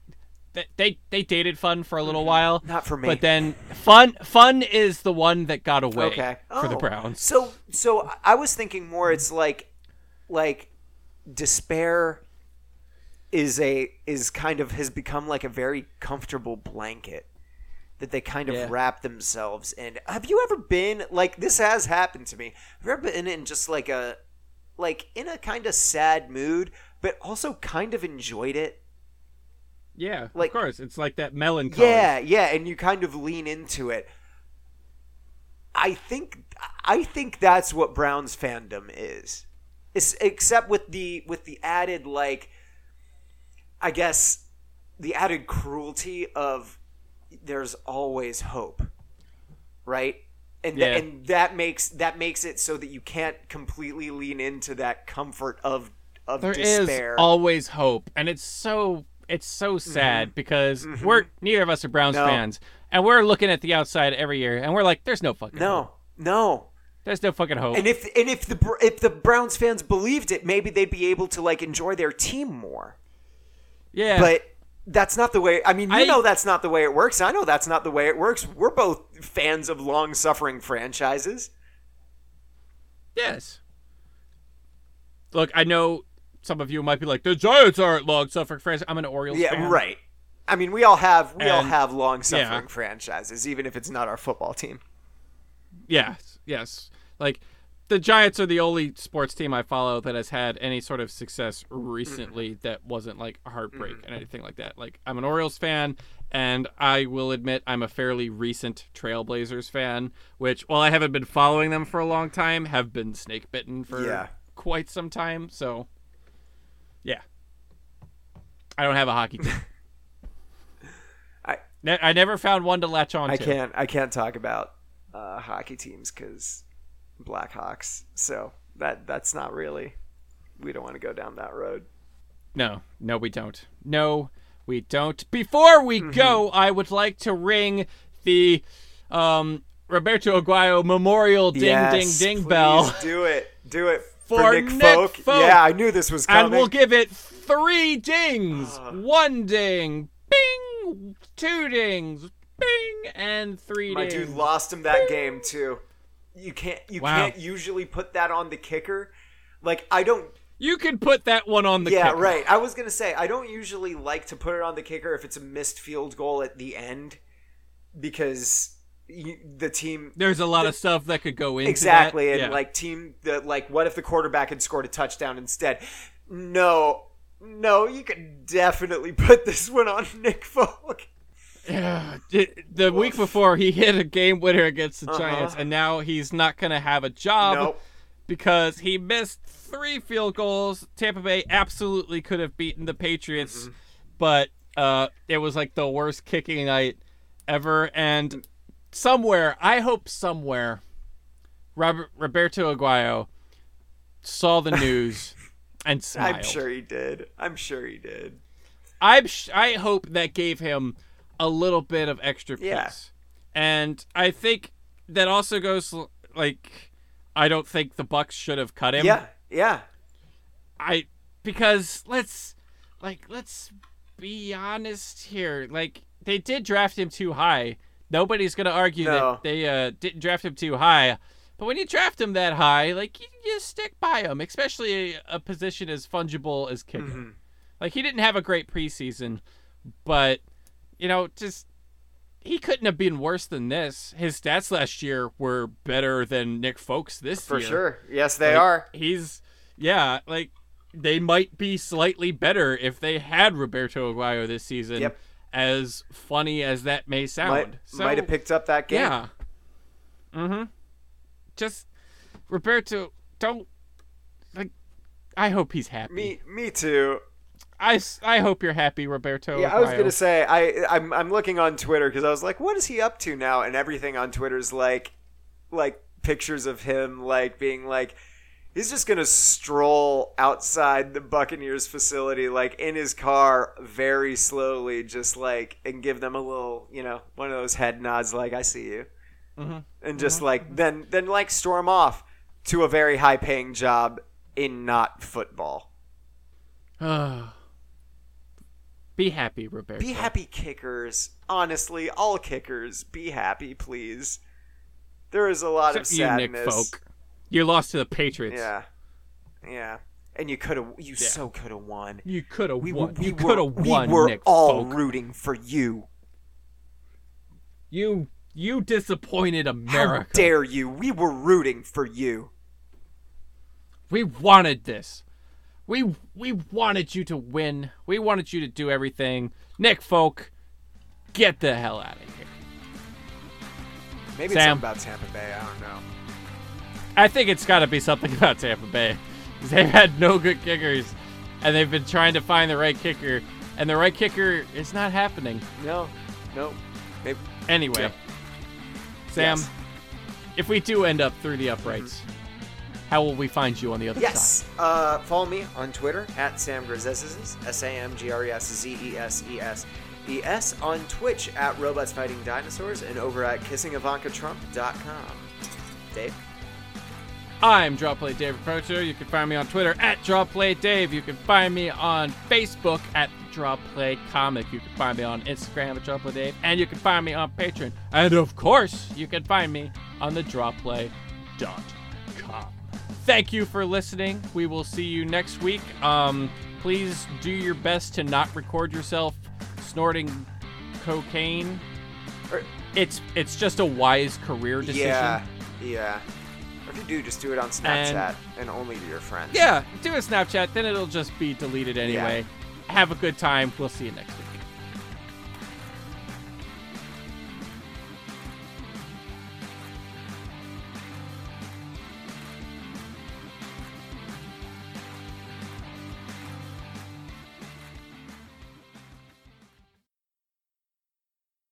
they they, they dated fun for a little while. Mm-hmm. Not for me. But then fun fun is the one that got away okay for the Oh. Browns. So so I was thinking more. It's like like despair is a is kind of has become like a very comfortable blanket that they kind of Yeah. wrap themselves in. Have you ever been like this has happened to me? Have you ever been in just like a like in a kind of sad mood, but also kind of enjoyed it? Yeah, Like- of course. It's like that melancholy. Yeah, yeah, and you kind of lean into it. I think I think that's what Browns fandom is. It's, except with the with the added like I guess the added cruelty of there's always hope. Right? And Yeah. th- and that makes that makes it so that you can't completely lean into that comfort of of There is despair. always hope, and it's so it's so sad because we're neither of us are Browns Mm-hmm. No. fans, and we're looking at the outside every year, and we're like, "There's no fucking hope. no. No. There's no fucking hope." And if and if the if the Browns fans believed it, maybe they'd be able to like enjoy their team more. yeah, But that's not the way. I mean, you I- know that's not the way it works. I know that's not the way it works. We're both fans of long-suffering franchises. yes. Look, I know some of you might be like, "The Giants aren't long-suffering franchise." I'm an Orioles fan. Yeah, fan. right. I mean, we all have we all have long-suffering yeah. franchises, even if it's not our football team. Yes, yes. Like the Giants are the only sports team I follow that has had any sort of success recently mm-hmm. that wasn't like a heartbreak mm-hmm. and anything like that. Like I'm an Orioles fan and I will admit I'm a fairly recent Trailblazers fan, which while I haven't been following them for a long time, have been snake bitten for Yeah. quite some time. So yeah. I don't have a hockey team. I Ne- I never found one to latch on I to. can't I can't talk about uh, hockey teams because Blackhawks. So that that's not really. We don't want to go down that road. No, no, we don't. No, we don't. Before we Mm-hmm. go, I would like to ring the um, Roberto Aguayo Memorial Ding Yes, Ding Ding please Bell, Do it. Do it for, Nick, Nick Folk. Folk. Yeah, I knew this was coming. and we'll give it three dings. One ding, bing. Two dings, bing, and three My dings. dude lost him that game too. You can't. You Wow. can't usually put that on the kicker. Like I don't. you can put that one on the yeah, kicker. right. I was gonna say I don't usually like to put it on the kicker if it's a missed field goal at the end because the team There's a lot of stuff that could go into exactly that. and Yeah. like team the like what if the quarterback had scored a touchdown instead no no you could definitely put this one on nick folk Yeah, the week before he hit a game winner against the Uh-huh. Giants, and now he's not going to have a job Nope. because he missed three field goals. Tampa Bay absolutely could have beaten the Patriots, Mm-hmm. but uh, it was like the worst kicking night ever. And somewhere, I hope somewhere, Robert, Roberto Aguayo saw the news and smiled. i'm sure he did i'm sure he did I'm sh- I hope that gave him a little bit of extra peace. Yeah. And I think that also goes like I don't think the Bucs should have cut him. yeah yeah I because let's like let's be honest here. Like they did draft him too high. Nobody's gonna argue No. that they uh, didn't draft him too high. But when you draft him that high, like you, you stick by him, especially a, a position as fungible as kicker. Mm-hmm. Like he didn't have a great preseason, but you know, just he couldn't have been worse than this. His stats last year were better than Nick Folks this For year. For sure. Yes, they Like, are. He's yeah, like they might be slightly better if they had Roberto Aguayo this season. Yep. As funny as that may sound, Might, so, might have picked up that game. Yeah. Mm-hmm. Just Roberto, don't like. I hope he's happy. Me, me too. I, I hope you're happy, Roberto. Yeah, I was gonna say I I'm I'm looking on Twitter because I was like, what is he up to now? And everything on Twitter is like, like pictures of him like being like, he's just gonna stroll outside the Buccaneers facility like in his car very slowly, just like and give them a little, you know, one of those head nods like I see you, Mhm. and just like then then like storm off to a very high paying job in not football. Be happy, Roberto. Be happy, kickers. Honestly, all kickers, be happy, please. There is a lot Except of you, sadness. Nick Folk. You lost to the Patriots. Yeah, yeah. And you could have, you so could have won. You could have We, won. we you were, could have won, we were Nick all Folk. rooting for you. You you disappointed How America. dare you? We were rooting for you. We wanted this. We we wanted you to win. We wanted you to do everything. Nick Folk, get the hell out of here. Maybe Sam. it's something about Tampa Bay. I don't know. I think it's got to be something about Tampa Bay. They've had no good kickers, and they've been trying to find the right kicker, and the right kicker is not happening. No, no. Maybe. Anyway, Yep. Sam, Yes. if we do end up through the uprights, how will we find you on the other side? Yes. Uh, follow me on Twitter at Sam Grzezes, S A M G R E S Z E S E S E S, on Twitch at Robots Fighting Dinosaurs, and over at KissingIvankaTrump.com. Dave? I'm Drawplay Dave Reproacher. You can find me on Twitter at Drawplay Dave. You can find me on Facebook at Drawplay Comic. You can find me on Instagram at Drawplay Dave. And you can find me on Patreon. And of course, you can find me on the Drawplay.com. Thank you for listening. We will see you next week. Um, please do your best to not record yourself snorting cocaine. It's it's just a wise career decision. Yeah. Yeah. If you do, just do it on Snapchat and, only to your friends. Yeah, do a Snapchat, then it'll just be deleted anyway. Have a good time. We'll see you next week.